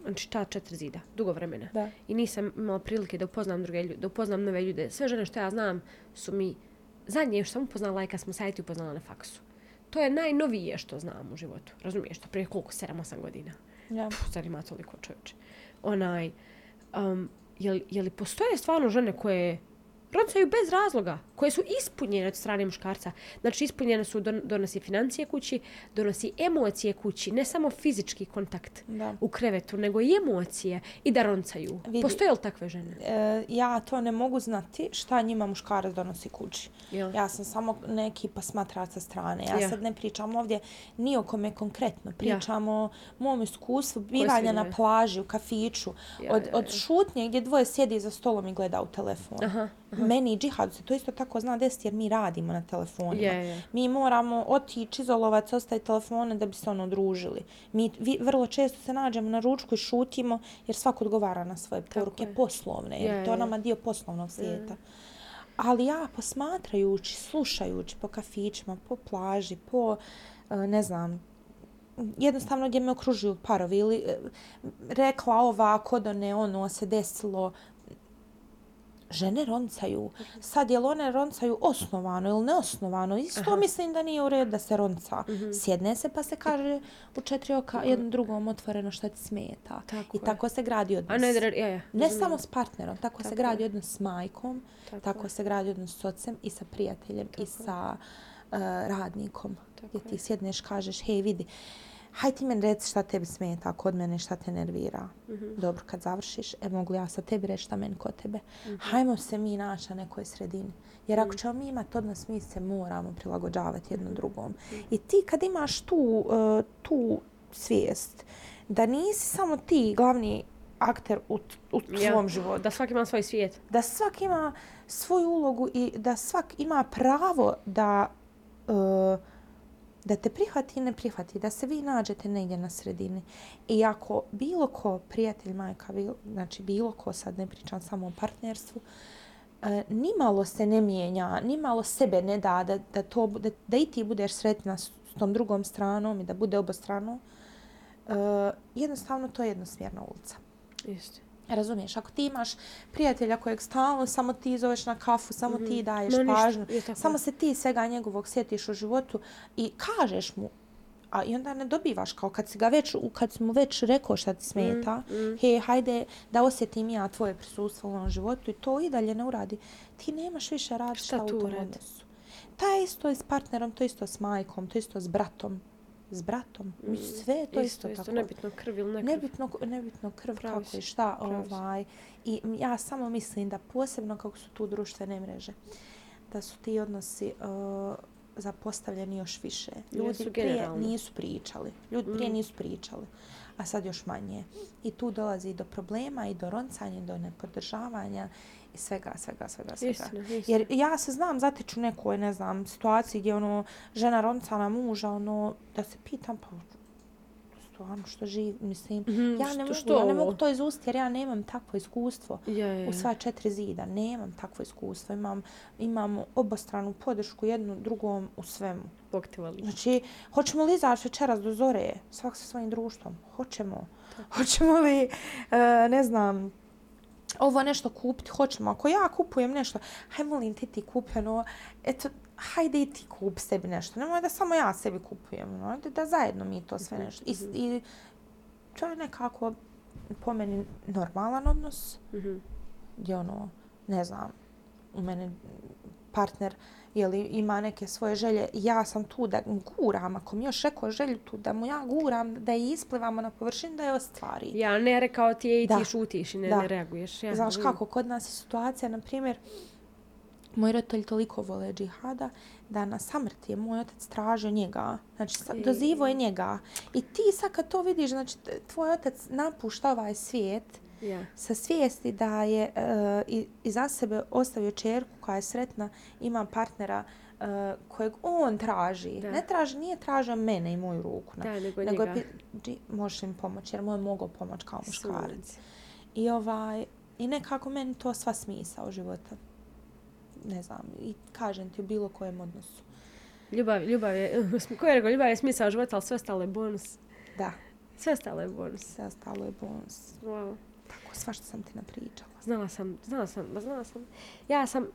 znači ta četiri zida, dugo vremena, Da. i nisam imala prilike da upoznam druge ljude, da upoznam nove ljude. Sve žene što ja znam su mi, zadnje što sam upoznala je kad smo sajti upoznala na faksu. To je najnovije što znam u životu. Razumiješ to? Prije koliko? 7-8 godina. Ja. Puh, zar ima toliko čovječe. Onaj, um, je, li- je li postoje stvarno žene koje roncaju bez razloga, koje su ispunjene od strane muškarca. Znači, ispunjene su, don, donosi financije kući, donosi emocije kući, ne samo fizički kontakt Da. u krevetu, nego i emocije i da roncaju. Vidi. Postoje li takve žene? E, ja to ne mogu znati šta njima muškarac donosi kući. Jel? Ja sam samo neki posmatrač sa strane. Ja, Ja. sad ne pričam ovdje ni o kome konkretno. Pričam o mom iskustvu bivanja na plaži, u kafiću. Ja, od, ja, od ja. šutnje gdje dvoje sjedi za stolom i gleda u telefon. Aha, Meni i džihad se to isto tako zna desiti jer mi radimo na telefonima. Je, je. Mi moramo otići, izolovat se, ostaviti telefone da bi se ono družili. Mi vi, vrlo često se nađemo na ručku i šutimo jer svako odgovara na svoje poruke je. poslovne. Jer Je, to je. nama dio poslovnog svijeta. Ali ja posmatrajući, slušajući po kafićima, po plaži, po, e, ne znam, jednostavno gdje me okružuju parovi ili e, rekla ova, kod one, ono se desilo, žene roncaju. Sad, jel one roncaju osnovano ili neosnovano? Isto mislim da nije u redu da se ronca. Sjedne se pa se kaže u četiri oka jednom drugom otvoreno šta ti smeta. Tako I je. tako se gradi odnos. A ne, ja, ja. Ne samo s partnerom, tako, se Tako gradi je. odnos s majkom, Tako tako, je. se gradi odnos s ocem i sa prijateljem i sa uh, radnikom. Tako gdje ti sjedneš, kažeš, hej vidi, haj ti meni reci šta tebi smeta kod mene, šta te nervira. Mhm. Dobro, kad završiš, e mogu ja sa tebi reći šta meni kod tebe. Hajmo se mi naći na nekoj sredini. Jer Mhm. ako ćemo mi imati odnos, mi se moramo prilagođavati jedno drugom. I ti kad imaš tu, uh, tu svijest, da nisi samo ti glavni akter u, u Ja. svom životu, Da svaki ima svoj svijet. da svak ima svoju ulogu i da svak ima pravo da uh, da te prihvati i ne prihvati, da se vi nađete negdje na sredini. I ako bilo ko, prijatelj, majka, bilo, znači bilo ko, sad ne pričam samo o partnerstvu, e, nimalo se ne mijenja, nimalo sebe ne da, da, da, to, da, da i ti budeš sretna s, s tom drugom stranom i da bude obostrano. e, jednostavno to je jednosmjerna ulica. Isto. Razumiješ, ako ti imaš prijatelja kojeg stalno samo ti zoveš na kafu, samo mm -hmm. ti daješ Ma, ništa, pažnju, je samo se ti svega njegovog sjetiš u životu i kažeš mu, a i onda ne dobivaš kao kad si ga već, kad si mu već rekao šta ti smeta, mm, mm. he, hajde da osjetim ja tvoje prisustvo u ovom životu i to i dalje ne uradi, ti nemaš više radi šta, šta u tom odnosu. Ta je isto s partnerom, to isto s majkom, to isto s bratom s bratom. Mm. Sve je to isto, isto, isto tako. Nebitno krv ili ne krv. Nebitno, nebitno krv Pravi kako i šta. Ovaj. I ja samo mislim da posebno kako su tu društvene mreže, da su ti odnosi uh, zapostavljeni još više. Ljudi prije nisu pričali. Ljudi prije mm. nisu pričali. A sad još manje. I tu dolazi do problema i do roncanja, do nepodržavanja i svega, svega, svega, svega. Istina, istina. Jer ja se znam, zatiču nekoj, ne znam, situaciji gdje ono, žena ronca na muža, ono, da se pitam, pa stvarno što živi, mislim, mm ja, ne mogu, što ja ne mogu to izustiti jer ja nemam takvo iskustvo ja, ja. u sva četiri zida, nemam takvo iskustvo, imam, imam obostranu podršku jednu drugom u svemu. Bog te voli. Znači, hoćemo li izaći večeras do zore, svak sa svojim društvom? Hoćemo. Tako. Hoćemo li, uh, ne znam, ovo nešto kupiti, hoćemo. Ako ja kupujem nešto, haj molim ti ti kupi ono, eto, hajde i ti kup sebi nešto. Nemoj da samo ja sebi kupujem, no, da, da zajedno mi to sve nešto. I, i to je nekako po meni normalan odnos. Mm -hmm. Gdje ono, ne znam, u mene partner jeli, ima neke svoje želje, ja sam tu da guram, ako mi još rekao želju tu da mu ja guram, da je isplivamo na površinu, da je ostvari. Ja ne rekao ti je i da. ti šutiš i ne, da. ne reaguješ. Ja, Znaš kako, kod nas je situacija, na primjer, moj roditelj toliko vole džihada da na samrti je moj otac tražio njega. Znači, dozivo je njega. I ti sad kad to vidiš, znači, tvoj otac napušta ovaj svijet, yeah. sa svijesti da je uh, iza sebe ostavio čerku koja je sretna, ima partnera uh, kojeg on traži. Da. Ne traži, nije tražio mene i moju ruku. Da, nego, nego njega. Je, možeš im pomoći, jer moj mogao pomoći kao muškarac. I, ovaj, I nekako meni to sva smisa u života. Ne znam, i kažem ti u bilo kojem odnosu. Ljubav, ljubav je, ko je rekao, ljubav je smisao života, ali sve ostalo je bonus. Da. Sve ostalo je bonus. Sve ostalo je bonus. Wow sva što sam ti napričala. Znala sam, znala sam, znala sam. Ja sam,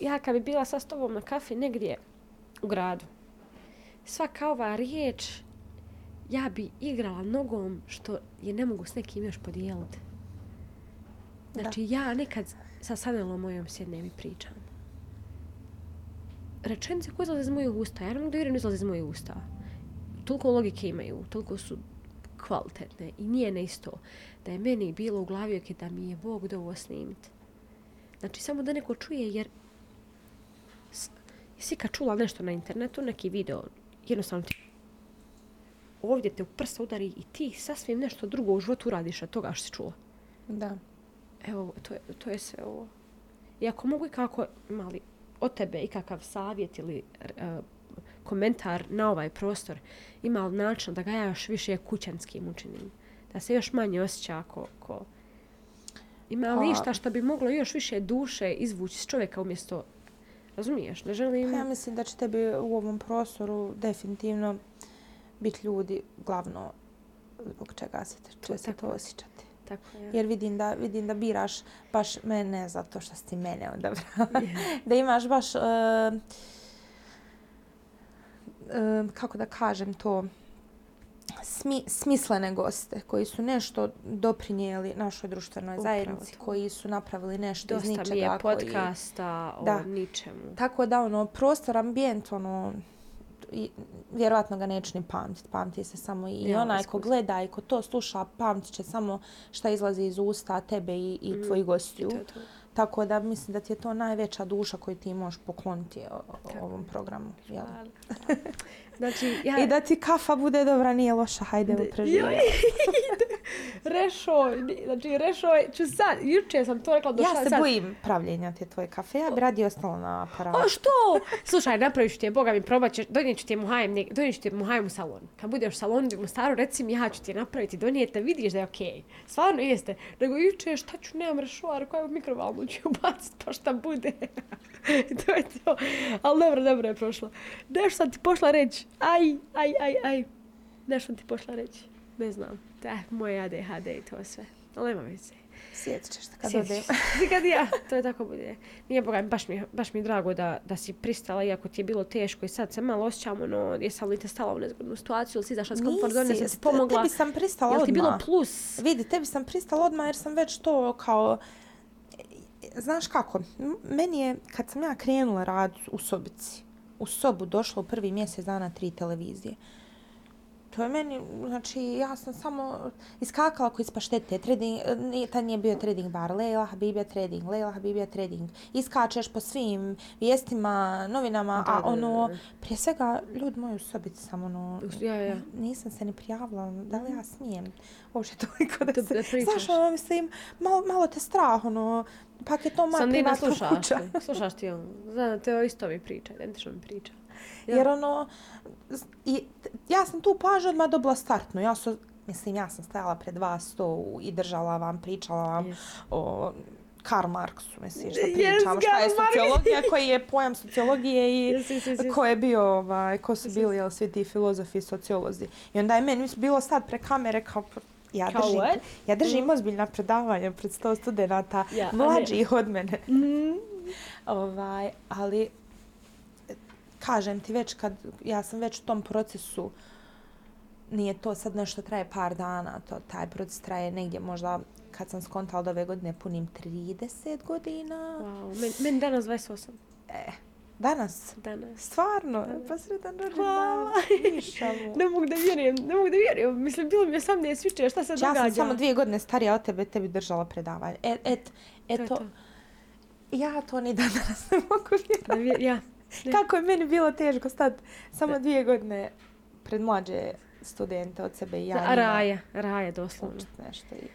ja kad bi bila sa tobom na kafi negdje u gradu, svaka ova riječ, ja bi igrala nogom što je ne mogu s nekim još podijeliti. Znači, da. ja nekad sa Sanelom mojom sjednem i pričam. Rečenice koje izlaze iz mojih usta, ja ne mogu da vjerujem izlaze iz mojih usta. Toliko logike imaju, toliko su kvalitetne i nije na isto da je meni bilo u glavi ok, da mi je Bog da ovo snimiti. Znači, samo da neko čuje, jer si kad čula nešto na internetu, neki video, jednostavno ti ovdje te u prsa udari i ti sasvim nešto drugo u životu uradiš od toga što si čula. Da. Evo, to je, to je sve ovo. I ako mogu i kako mali od tebe i kakav savjet ili uh, komentar na ovaj prostor ima li način da ga ja još više kućanskim učinim? Da se još manje osjeća ako... ko... Ima li pa- išta što bi moglo još više duše izvući s čovjeka umjesto... Razumiješ? Ne želim... Pa ja mislim da će tebi u ovom prostoru definitivno biti ljudi glavno zbog čega se će se to osjećati. Tako je. Jer vidim da, vidim da biraš baš mene zato što si mene odabrala. Yeah. da imaš baš... Uh, kako da kažem to, smi, smislene goste koji su nešto doprinijeli našoj društvenoj zajednici, koji su napravili nešto Dosta iz ničega. Dosta mi je podcasta koji, o da. ničemu. Tako da, ono, prostor, ambijent, ono, i, vjerovatno ga neće ni pamtiti. Pamti se samo i ja, onaj ko gleda i ko to sluša, pamtit će samo šta izlazi iz usta tebe i, i mm. tvoji gostiju. To, to. Tako da mislim da ti je to najveća duša koju ti možeš pokloniti o, o, ovom programu. Jel? znači, ja... I da ti kafa bude dobra, nije loša, hajde preživljenje. Rešoj, ni- znači rešoj, ću sad, juče sam to rekla, došla Ja se sad. bojim pravljenja te tvoje kafe, ja bi radije ostala na aparatu. O što? Slušaj, napravit ću ti je, boga mi, probat ćeš, donijet ću ti je muhajem, ne- donijet ću ti je muhajem u salon. Kad budeš u salonu u Mostaru, reci mi, ja ću ti je napraviti, donijete, vidiš da je okej. Stvarno jeste. Nego juče, šta ću, nemam rešoar, koja je mikrovalnu ću ubaciti, pa šta bude. to je to. Ali dobro, dobro je prošlo. Nešto sam ti pošla reći. Aj, aj, aj, aj. Nešto sam ti pošla reći. Ne znam. Da, moj ADHD i to sve. Ali nema veze. Sjetit ćeš se kad odem. se kad ja, to je tako bude. Nije boga, baš mi, baš mi je drago da, da si pristala, iako ti je bilo teško i sad se malo osjećam, ono, jesam li te stala u nezgodnu situaciju, ili si izašla s komfort zone, sam ti pomogla. Tebi sam pristala Jel ti odmah. bilo plus? Vidi, tebi sam pristala odmah jer sam već to kao... Znaš kako, meni je, kad sam ja krenula rad u sobici, u sobu došlo u prvi mjesec dana tri televizije. To je meni, znači, ja sam samo iskakala ko iz paštete. Trading, nije, tad nije bio trading bar. Leila Habibija trading, Leila Habibija trading. Iskačeš po svim vijestima, novinama, Da, a da, ono, da. prije svega, ljudi moji u sobici sam ono, Ja, ja. nisam se ni prijavila, da li ja smijem uopće toliko da Da- se... da. Znaš, ono, mislim, malo, malo te strah, ono, pak je to moja Sam Dina, privatna slušaš kuća. ti, slušaš ti on. Znam, to isto mi priča, identično mi priča. Ja. Jer ono, i, ja sam tu plažu odmah dobila startnu. Ja su, mislim, ja sam stajala pred vas to i držala vam, pričala vam Yes. o Karl Marksu, mislim, što Yes, pričam, šta je sociologija, koji je pojam sociologije i Yes, yes, yes, yes. ko je bio, ovaj, ko su bili, jel, svi ti filozofi i sociolozi. I onda je meni bilo sad pre kamere kao, ja Kao držim, what? ja držim ozbiljna predavanja pred sto studenta, ne. mlađih od mene. Mm. Ovaj, ali kažem ti već kad ja sam već u tom procesu nije to sad nešto traje par dana, to taj proces traje negdje možda kad sam skontala da ove godine punim 30 godina. Wow, men, men danas 28. E, danas, Danas. stvarno, pa sretan Hvala. rođendan. Ništa mu. Ne mogu da vjerujem, ne mogu da vjerujem. Mislim, bilo mi je 18 juče, šta se Ja događa? sam samo dvije godine starija od tebe, tebi držala predavanje. E, et, To eto, to. ja to ni dan danas ne mogu vjerovati. Ja. Kako je meni bilo teško stati samo dvije godine pred mlađe studente od sebe i ja A raja, raja doslovno. učit nešto. I...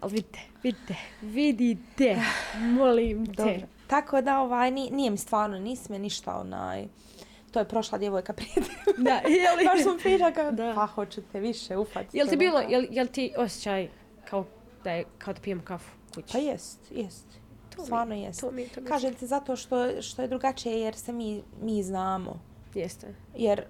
Ali vidite, vidite, vidite, molim te. Dobro. Tako da ovaj, ni, nije mi stvarno, nisi me ništa onaj... To je prošla djevojka prije tebe. Da, je li? Baš sam pričala kao, Da. pa hoću te više ufati. Jel ti bilo, jel, jel ti osjećaj kao da je, kao da pijem kafu kući? Pa jest, jest. To mi- Stvarno jest. To mi, to mi Kažem ti zato što, što je drugačije jer se mi, mi znamo. Jeste. Jer,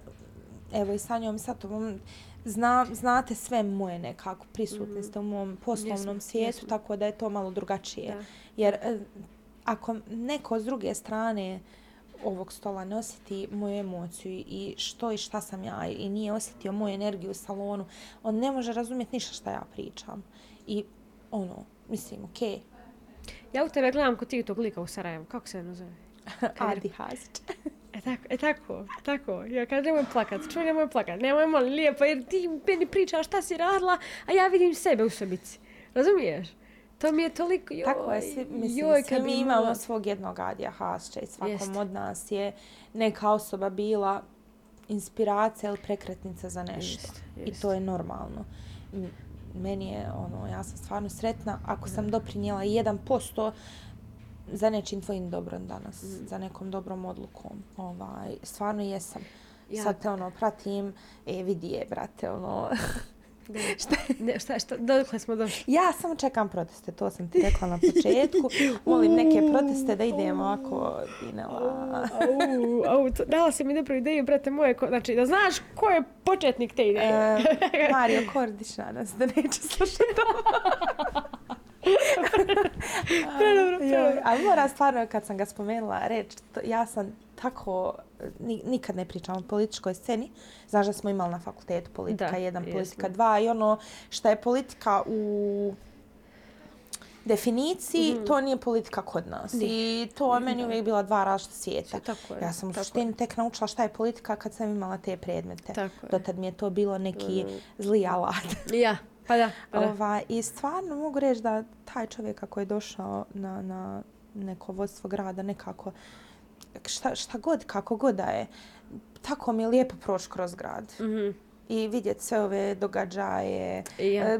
evo i sa njom i sa tobom, zna, znate sve moje nekako, prisutni ste u mom poslovnom Jesmo, svijetu, jesmo. tako da je to malo drugačije. Da. Jer e, ako neko s druge strane ovog stola ne osjeti moju emociju i što i šta sam ja i nije osjetio moju energiju u salonu, on ne može razumjeti ništa šta ja pričam. I ono, mislim, okej, okay, Ja u tebe gledam kod ti tog lika u Sarajevu. Kako se zove? Adi Hazić. E tako, e tako, tako. Ja kažem nemoj plakat, čuj nemoj plakat, nemoj molim lijepo, jer ti meni pričaš šta si radila, a ja vidim sebe u sobici. Razumiješ? To mi je toliko, joj, Tako je, svi, mislim, joj, svi mi bi imamo mogla- svog jednog Adija Hasća i svakom Jest. od nas je neka osoba bila inspiracija ili prekretnica za nešto. Jest, I jest. to je normalno. Meni je, ono, ja sam stvarno sretna ako sam doprinijela i 1% za nečim tvojim dobrom danas, Mm. za nekom dobrom odlukom. Ovaj, stvarno jesam. Ja- Sad te ono pratim, e vidi je, brate, ono. Šta? Ne, šta, šta, dokle smo došli? Ja samo čekam proteste, to sam ti rekla na početku. Molim neke proteste da idemo ako Dinela. Au, au, to, dala si mi dobru ideju, brate moje, ko, znači da znaš ko je početnik te ideje. E, Mario Kordić nadam se da neće slušati ovo. Predobro, Joj, predobro. Ali mora stvarno kad sam ga spomenula reći, to- ja sam tako, nikad ne pričam o političkoj sceni. Znaš da smo imali na fakultetu politika Da, 1, jesmo. politika 2 i ono šta je politika u definiciji, to nije politika kod nas. I to je meni uvijek bila dva različita svijeta. Tako je, Ja sam u suštini tek naučila šta je politika kad sam imala te predmete. Tako je. Dotad mi je to bilo neki zli alat. Ja, pa da, pa da. Ova, I stvarno mogu reći da taj čovjek kako je došao na, na neko vodstvo grada nekako, šta, šta god, kako god da je, tako mi je lijepo proći kroz grad. Mhm. i vidjeti sve ove događaje Ja. e,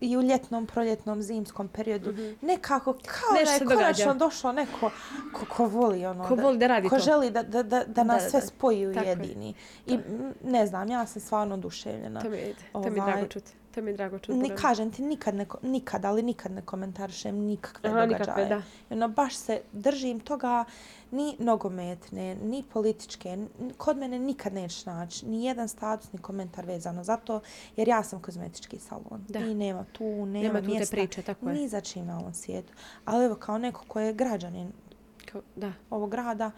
i u ljetnom, proljetnom, zimskom periodu. Nekako kao Nešto da je se događa. konačno došlo neko ko, ko voli ono. Ko voli da radi ko to. želi da, da, da, da nas da, sve da. spoji u Tako je. jedini. I ne znam, ja sam stvarno oduševljena. To mi je, to mi je Ovaj, drago čuti. To mi je drago čuti. Bogdan. kažem ti nikad, ne, nikad, ali nikad ne komentarišem nikakve Aha, događaje. nikakve, da. Ono, baš se držim toga ni nogometne, ni političke. Kod mene nikad nećeš naći ni jedan status, ni komentar vezano za to, jer ja sam kozmetički salon. Da. I nema tu, nema, Nema tu te mjesta. priče, tako je. Ni za čim na ovom svijetu. Ali evo, kao neko ko je građanin Kao- Da. ovog grada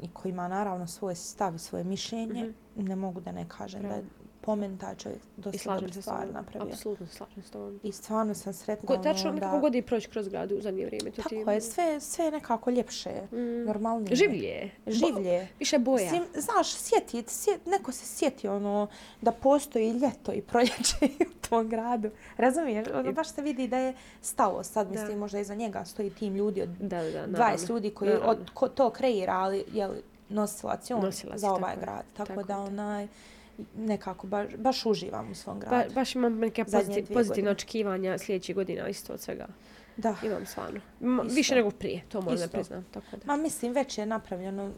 i koji ima naravno svoj stav i svoje mišljenje, Mhm. ne mogu da ne kažem Bravo. da je po meni taj čovjek dosta slažem se s stvari tobom. napravio. Apsolutno slažem se s tobom. I stvarno sam sretna. Go, tačno ono, nekako godi proći kroz grad u zadnje vrijeme. To ti Tako je, sve, sve je nekako ljepše, Mm. normalnije. Življe. Življe. Bo, više boja. Mislim, znaš, sjeti, sjet, neko se sjeti ono da postoji ljeto i proljeće u tom gradu. Razumiješ? Ono, baš se vidi da je stalo sad, Da. mislim, možda iza njega stoji tim ljudi od Da, da, da. 20 ljudi koji naravno. od, ko to kreira, ali je li nosilac je on Nosilac, za ovaj tako grad. Tako, tako da onaj nekako baš, baš uživam u svom gradu. Ba, baš imam neke pozitiv, pozitivne godine. očekivanja sljedećih godina isto od svega. da. Imam stvarno. Ma, više nego prije, to moram da priznam. Tako da. Ma mislim, već je napravljeno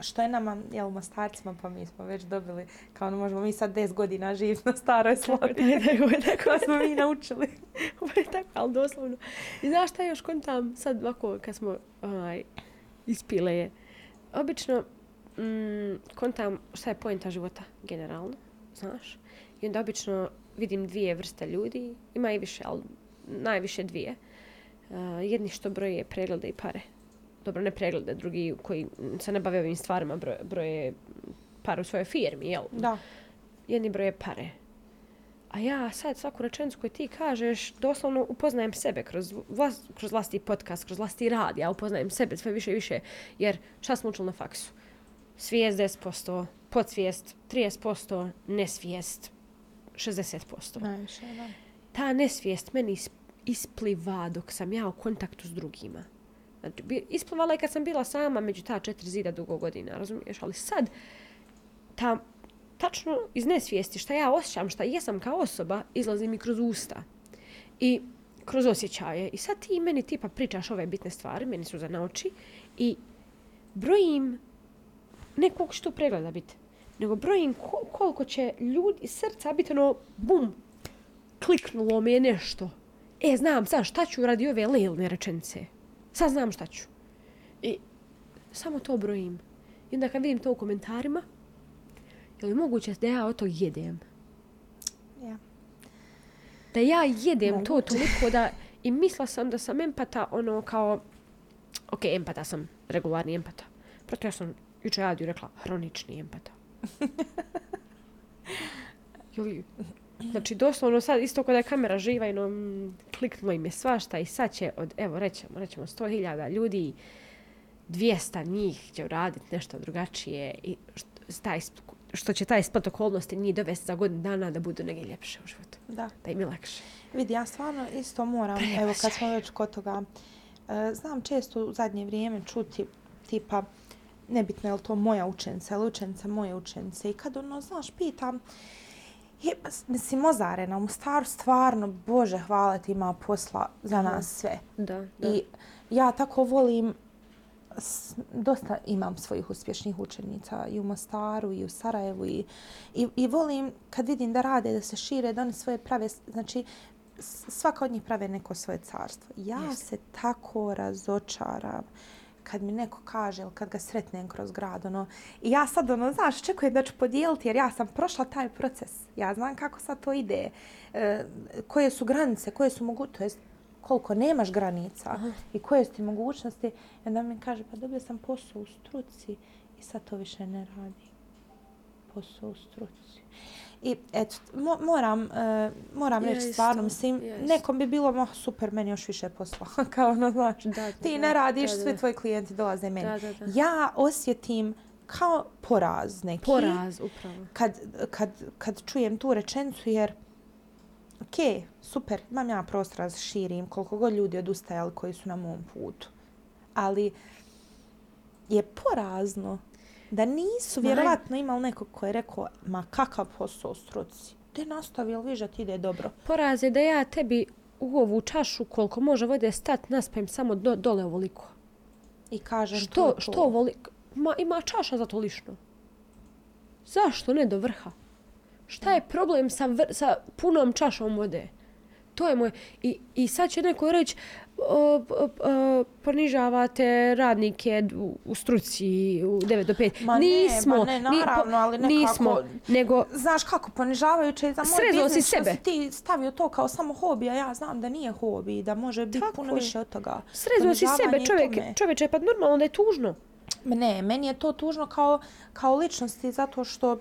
što je nama, jel, mostarcima, pa mi smo već dobili, kao ono, možemo mi sad 10 godina živjeti na staroj slovi. Tako je, tako smo mi naučili. Ovo je tako, ali doslovno. I znaš šta još kontam sad ovako kad smo ovaj, ispile je. Obično mm, kontam šta je pojenta života generalno, znaš. I onda obično vidim dvije vrste ljudi, ima i više, ali najviše dvije. Uh, jedni što broje preglede i pare. Dobro, ne preglede, drugi koji se ne bave ovim stvarima, broje, broje pare u svojoj firmi, jel? Da. jedni broje pare. A ja sad svaku rečenicu koju ti kažeš, doslovno upoznajem sebe kroz, vlas, kroz vlasti podcast, kroz vlasti rad. Ja upoznajem sebe sve više i više. Jer šta smo učili na faksu? Svijest 10%, podsvijest 30%, nesvijest 60%. Najviše, da. Ta nesvijest meni is- ispliva dok sam ja u kontaktu s drugima. Znači, isplivala i kad sam bila sama među ta četiri zida dugo godina, razumiješ? Ali sad, ta, tačno iz nesvijesti šta ja osjećam, šta jesam kao osoba, izlazi mi kroz usta. I kroz osjećaje. I sad ti meni tipa pričaš ove bitne stvari, meni su za na oči, i brojim, ne koliko će tu pregleda biti, nego brojim ko- koliko će ljudi, srca biti ono, bum, kliknulo mi je nešto. E, znam sad šta ću radi ove lelne rečenice. Sad znam šta ću. I samo to brojim. I onda kad vidim to u komentarima, je li moguće da ja od tog jedem? Ja. Da ja jedem to Moguće. toliko da... I mislila sam da sam empata, ono kao... Ok, empata sam, regularni empata. Proto ja sam jučer Adiju rekla, hronični empata. Jeli, znači, doslovno sad, isto kada je kamera živa, i no, mm, kliknulo im je svašta i sad će od, evo, rećemo, rećemo, 100.000 ljudi, 200 njih će uraditi nešto drugačije i što, taj, što će taj splet okolnosti njih dovesti za godinu dana da budu negdje ljepše u životu. Da. Da im je lakše. Vidi, ja stvarno isto moram, Prebačaj. evo kad smo već kod toga, e, znam često u zadnje vrijeme čuti tipa, nebitno je li to moja učenica ili učenica moje učenice i kad ono, znaš, pitam, je, mislim, Mozarena u Mostaru stvarno, Bože, hvala ti ima posla za nas sve. Da, da. I ja tako volim, s- dosta imam svojih uspješnih učenica i u Mostaru i u Sarajevu i, i, i volim kad vidim da rade, da se šire, da oni svoje prave, znači svaka od njih prave neko svoje carstvo. Ja Jeste. se tako razočaram kad mi neko kaže ili kad ga sretnem kroz grad, ono, i ja sad, ono, znaš, čekujem da ću podijeliti jer ja sam prošla taj proces. Ja znam kako sad to ide, e, koje su granice, koje su mogu, to jest koliko nemaš granica Aha. i koje su ti mogućnosti. I onda mi kaže, pa dobio sam posao u struci i sad to više ne radi. Posao u struci. I eto, mo moram, uh, moram Ja reći isto, stvarno, mislim, ja nekom bi bilo oh, super, meni još više posla. Kao ono, znaš, Da, da, ti da, ne radiš, da, da. svi tvoji klijenti dolaze meni. Da, da, da. Ja osjetim kao poraz neki Poraz, upravo. kad, kad, kad čujem tu rečenicu jer ok, super, imam ja prostora da se širim koliko god ljudi odustajali koji su na mom putu. Ali je porazno da nisu vjerovatno imali nekog ko je rekao, ma kakav posao struci. Te nastavi, jel viš ti ide dobro? Poraz je da ja tebi u ovu čašu koliko može vode stat naspajem samo do, dole ovoliko. I kažem to, Što, to. što ovoliko? Ma, ima čaša za to lišno. Zašto ne do vrha? Šta je problem sa, vr, sa punom čašom vode? To je moj... I, i sad će neko reći, o, o, o, ponižavate radnike u, u struci u 9 do 5. Ma ne, nismo, ma ne, naravno, ali nekako- Nismo, nego Znaš kako, ponižavajuće je za moj si biznis što sebe. si ti stavio to kao samo hobi, a ja znam da nije hobi da može biti Tako puno je. više od toga. srezao si sebe je čovjek, tome. čovječe, pa normalno da je tužno. Ne, meni je to tužno kao, kao ličnosti zato što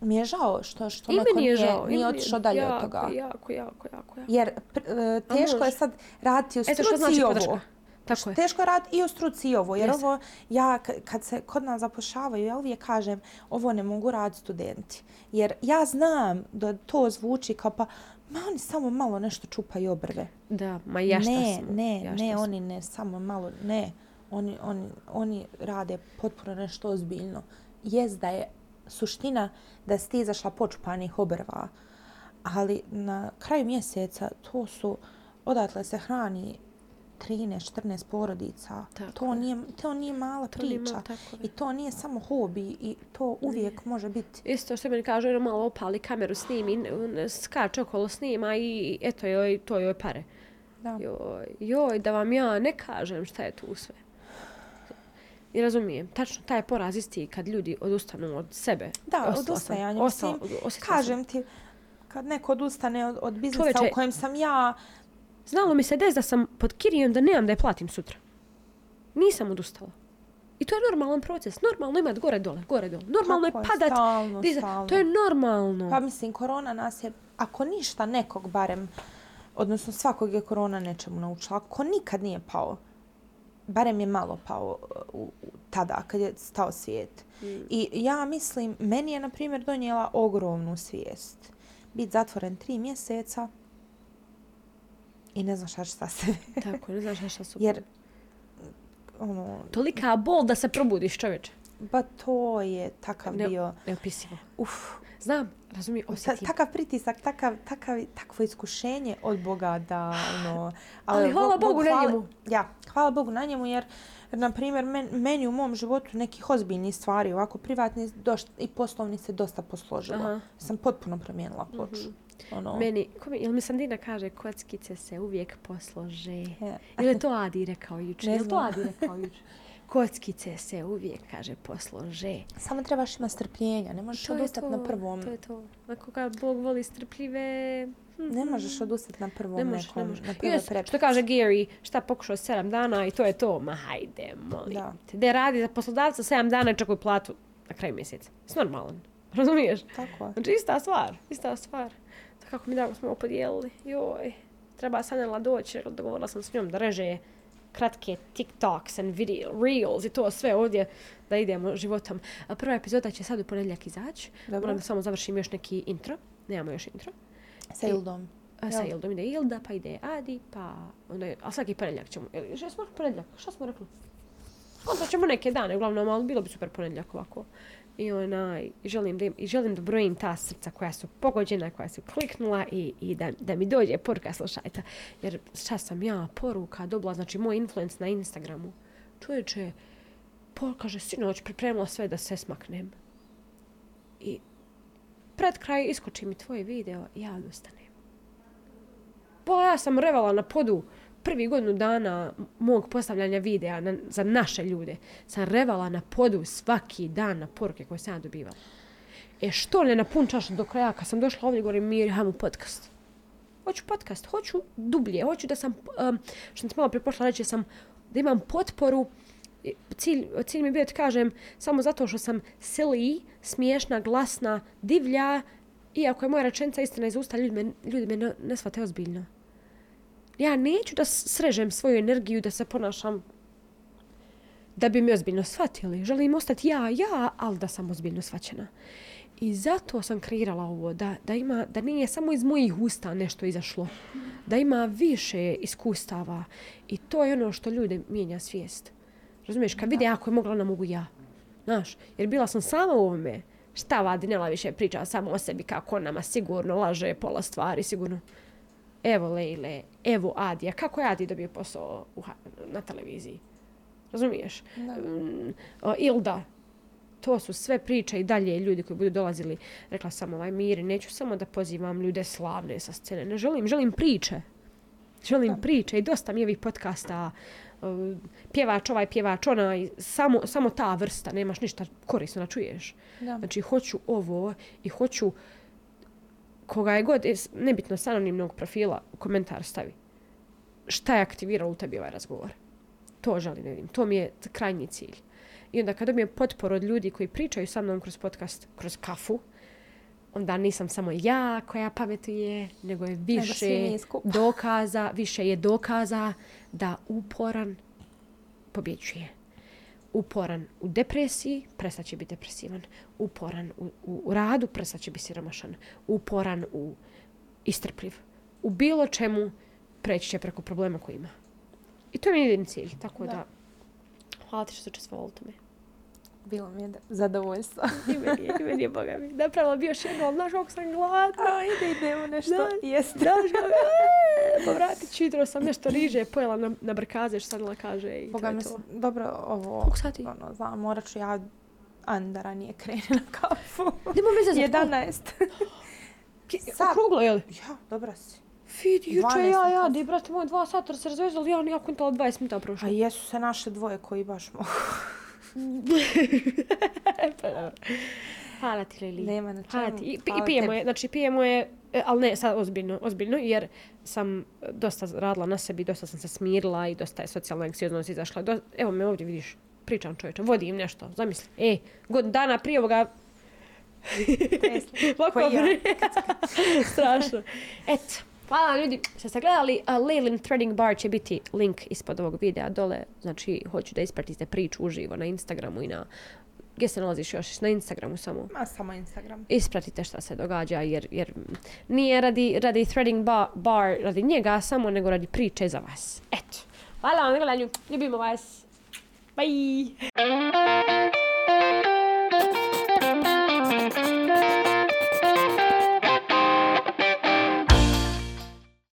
mi je žao što, što I neko meni je nije, žao. nije meni je otišao dalje jako, od toga. Jako, jako, jako, jako. Jer pr- e, teško je sad raditi u Eto što struci znači i ovo. podrška. Tako je. Teško je raditi i u struci i ovo, jer Jeste. ovo, ja kad se kod nas zapošljavaju, ja uvijek kažem, ovo ne mogu raditi studenti. Jer ja znam da to zvuči kao pa, ma oni samo malo nešto čupaju obrve. Da, ma ja šta ne, smo. ne, ja šta ne, oni ne, samo malo, ne. Oni, oni, oni rade potpuno nešto ozbiljno. Jest da je suština da si ti izašla počupanih obrva, ali na kraju mjeseca to su, odatle se hrani 13-14 porodica. Tako to, je. nije, to nije mala To priča. malo, tako. I to nije samo hobi i to uvijek može biti. Isto što meni kaže, ono malo opali kameru, snimi, skače okolo snima i eto joj, to joj pare. Da. Joj, joj, da vam ja ne kažem šta je tu sve. I razumijem, tačno taj poraz isti kad ljudi odustanu od sebe. Da, Ostala sam- odustajanje. ostala- Mislim, osjetila sam. kažem ti, kad neko odustane od, od biznisa Čovječe, u kojem sam ja, Znalo mi se des da sam pod kirijom da nemam da je platim sutra. Nisam odustala. I to je normalan proces. Normalno imat gore dole, gore dole. Normalno Tako je je, padat. stalno, dizat. stalno. To je normalno. Pa mislim, korona nas je, ako ništa nekog barem, odnosno svakog je korona nečemu naučila, ako nikad nije pao, barem je malo pao uh, u, u, tada kad je stao svijet. Mm. I ja mislim, meni je, na primjer, donijela ogromnu svijest. Biti zatvoren tri mjeseca i ne znaš šta sa sebe. Tako, ne znaš šta su. Jer, ono, Tolika bol da se probudiš čovječe. Ba to je takav Ne, bio, neopisivo. uf, Znam, razumijem, Ta, osjetim. takav pritisak, takav, takav, takvo iskušenje od Boga da, ono... Ali hvala Bog- Bogu Bog na hvala- njemu. Ja, hvala Bogu na njemu jer, na primjer, men, meni u mom životu nekih ozbiljnih stvari, ovako privatni doš, i poslovni se dosta posložilo. Aha. Sam potpuno promijenila ploču. Ono, Meni, ko mi, jel mi Sandina kaže, kockice se uvijek poslože. Je. Ili to Adi rekao juče? Ne Jel to znam. Adi rekao juče? Kockice se uvijek, kaže, poslože. Samo trebaš imati strpljenja, ne možeš To odustati to, na prvom. To je to. Ako kad Bog voli strpljive... hm, Ne možeš odustati na prvom Ne možeš, nekom, ne možeš. na prvoj Yes, što kaže Gary, šta pokušao sedam dana i to je to. Ma hajde, molim Da. te. Da radi za poslodavca sedam dana i čekuje platu na kraju mjeseca. S normalan. Razumiješ? Tako je. Znači ista stvar, ista stvar. Da kako mi drago smo ovo podijelili. Joj, treba Sanjala doći, dogovorila sam s njom da reže kratke TikToks and video, reels i to sve ovdje da idemo životom. A prva epizoda će sad u ponedjeljak izaći. Dobro. Moram da samo završim još neki intro. Nemamo još intro. Sa Ildom. A sa? Ildom ide Ilda, pa ide Adi, pa... Onda, je- a svaki ponedjeljak ćemo... Ili, što smo rekli ponedjeljak? Šta smo rekli? Onda ćemo neke dane, uglavnom, ali bilo bi super ponedjeljak ovako. I onaj, želim da, im- i želim da brojim ta srca koja su pogođena, koja su kliknula i, i da, da mi dođe poruka, slušajte. Jer šta sam ja poruka dobila, znači moj influence na Instagramu. Čovječe, Pol kaže, sinoć pripremila sve da se smaknem. I pred kraj iskoči mi tvoj video i ja odustanem. Pola ja sam revala na podu prvi godinu dana mog postavljanja videa na, za naše ljude. Sam revala na podu svaki dan na poruke koje sam ja dobivala. E što ne napunčaš do kraja kad sam došla ovdje govorim mir, hajmo podcast. Hoću podcast, hoću dublje, hoću da sam, um, što sam malo prije pošla reći, sam da imam potporu Cilj, cilj mi je bio da kažem samo zato što sam silly, smiješna, glasna, divlja, iako je moja rečenica istina iz usta, ljudi me, ljudi me ne, ne shvate ozbiljno. Ja neću da srežem svoju energiju, da se ponašam da bi me ozbiljno shvatili. Želim ostati ja, ja, ali da sam ozbiljno shvaćena. I zato sam kreirala ovo, da, da, ima, da nije samo iz mojih usta nešto izašlo. Da ima više iskustava. I to je ono što ljude mijenja svijest. Razumiješ, kad vide ako je mogla, ona mogu ja. Znaš, jer bila sam sama u ovome. Šta ova Dinela više priča samo o sebi kako nama sigurno laže pola stvari, sigurno. Evo Lejle, evo Adija. Kako je Adi dobio posao u, na televiziji? Razumiješ? Da. O, Ilda. To su sve priče i dalje ljudi koji budu dolazili. Rekla sam ovaj Miri, neću samo da pozivam ljude slavne sa scene. Ne želim, želim priče. Želim Da. priče i dosta mi je ovih podcasta uh, pjevač ovaj, pjevač onaj, samo, samo ta vrsta, nemaš ništa korisno da čuješ. Da. Znači, hoću ovo i hoću koga je god, nebitno s anonimnog profila, u komentar stavi. Šta je aktiviralo u tebi ovaj razgovor? To želim da vidim. To mi je krajnji cilj. I onda kad dobijem potporu od ljudi koji pričaju sa mnom kroz podcast, kroz kafu, onda nisam samo ja koja pametuje, nego je više dokaza, više je dokaza da uporan pobjeđuje. Uporan u depresiji, prestat će biti depresivan. Uporan u, u, u radu, prestat će biti siromašan. Uporan u istrpljiv. U bilo čemu preći će preko problema koji ima. I to mi je jedin cilj, tako da. Da. Hvala ti što ste učestvovali u tome. Bilo mi je da- zadovoljstvo. I meni je, i meni je, boga mi. Napravila bi još jedno, znaš kako sam gladna. Ajde, idemo nešto Da. Znaš kako, pa vratit ću, jutro sam nešto riže, pojela na, na brkaze, što Sanila kaže i Boga to je to. dobro, ovo... Koliko sati? Ono, znam, morat ću ja Anda ranije krene na kafu. Nemo veze za 11. Ki- Sad. Okruglo, jel? ja, dobra si. Vid, juče 12 ja, ja, di, brate moj, dva sata se razvezali, ja nijako intala 20 minuta prošlo. A jesu se naše dvoje koji baš mogu. Pa. Hvala ti, Lili. Nema na Hvala čemu. ti. I, I Hvala pijemo je, znači pijemo je, e, ali ne sad ozbiljno, ozbiljno, jer sam dosta radila na sebi, dosta sam se smirila i dosta je socijalna anksioznost izašla. Do, evo me ovdje vidiš, pričam čovječe, vodim nešto, zamisli. E, godinu dana prije ovoga Tesla. Ja. bre. Strašno. Eto. Hvala ljudi što ste gledali. A Leilin Threading Bar će biti link ispod ovog videa dole. Znači, hoću da ispratite priču uživo na Instagramu i na... Gdje se nalaziš još? Na Instagramu samo. Ma samo Instagram. Ispratite šta se događa jer, jer nije radi, radi Threading bar, bar radi njega samo, nego radi priče za vas. Eto. Hvala vam na gledanju. Ljubimo vas. Bye.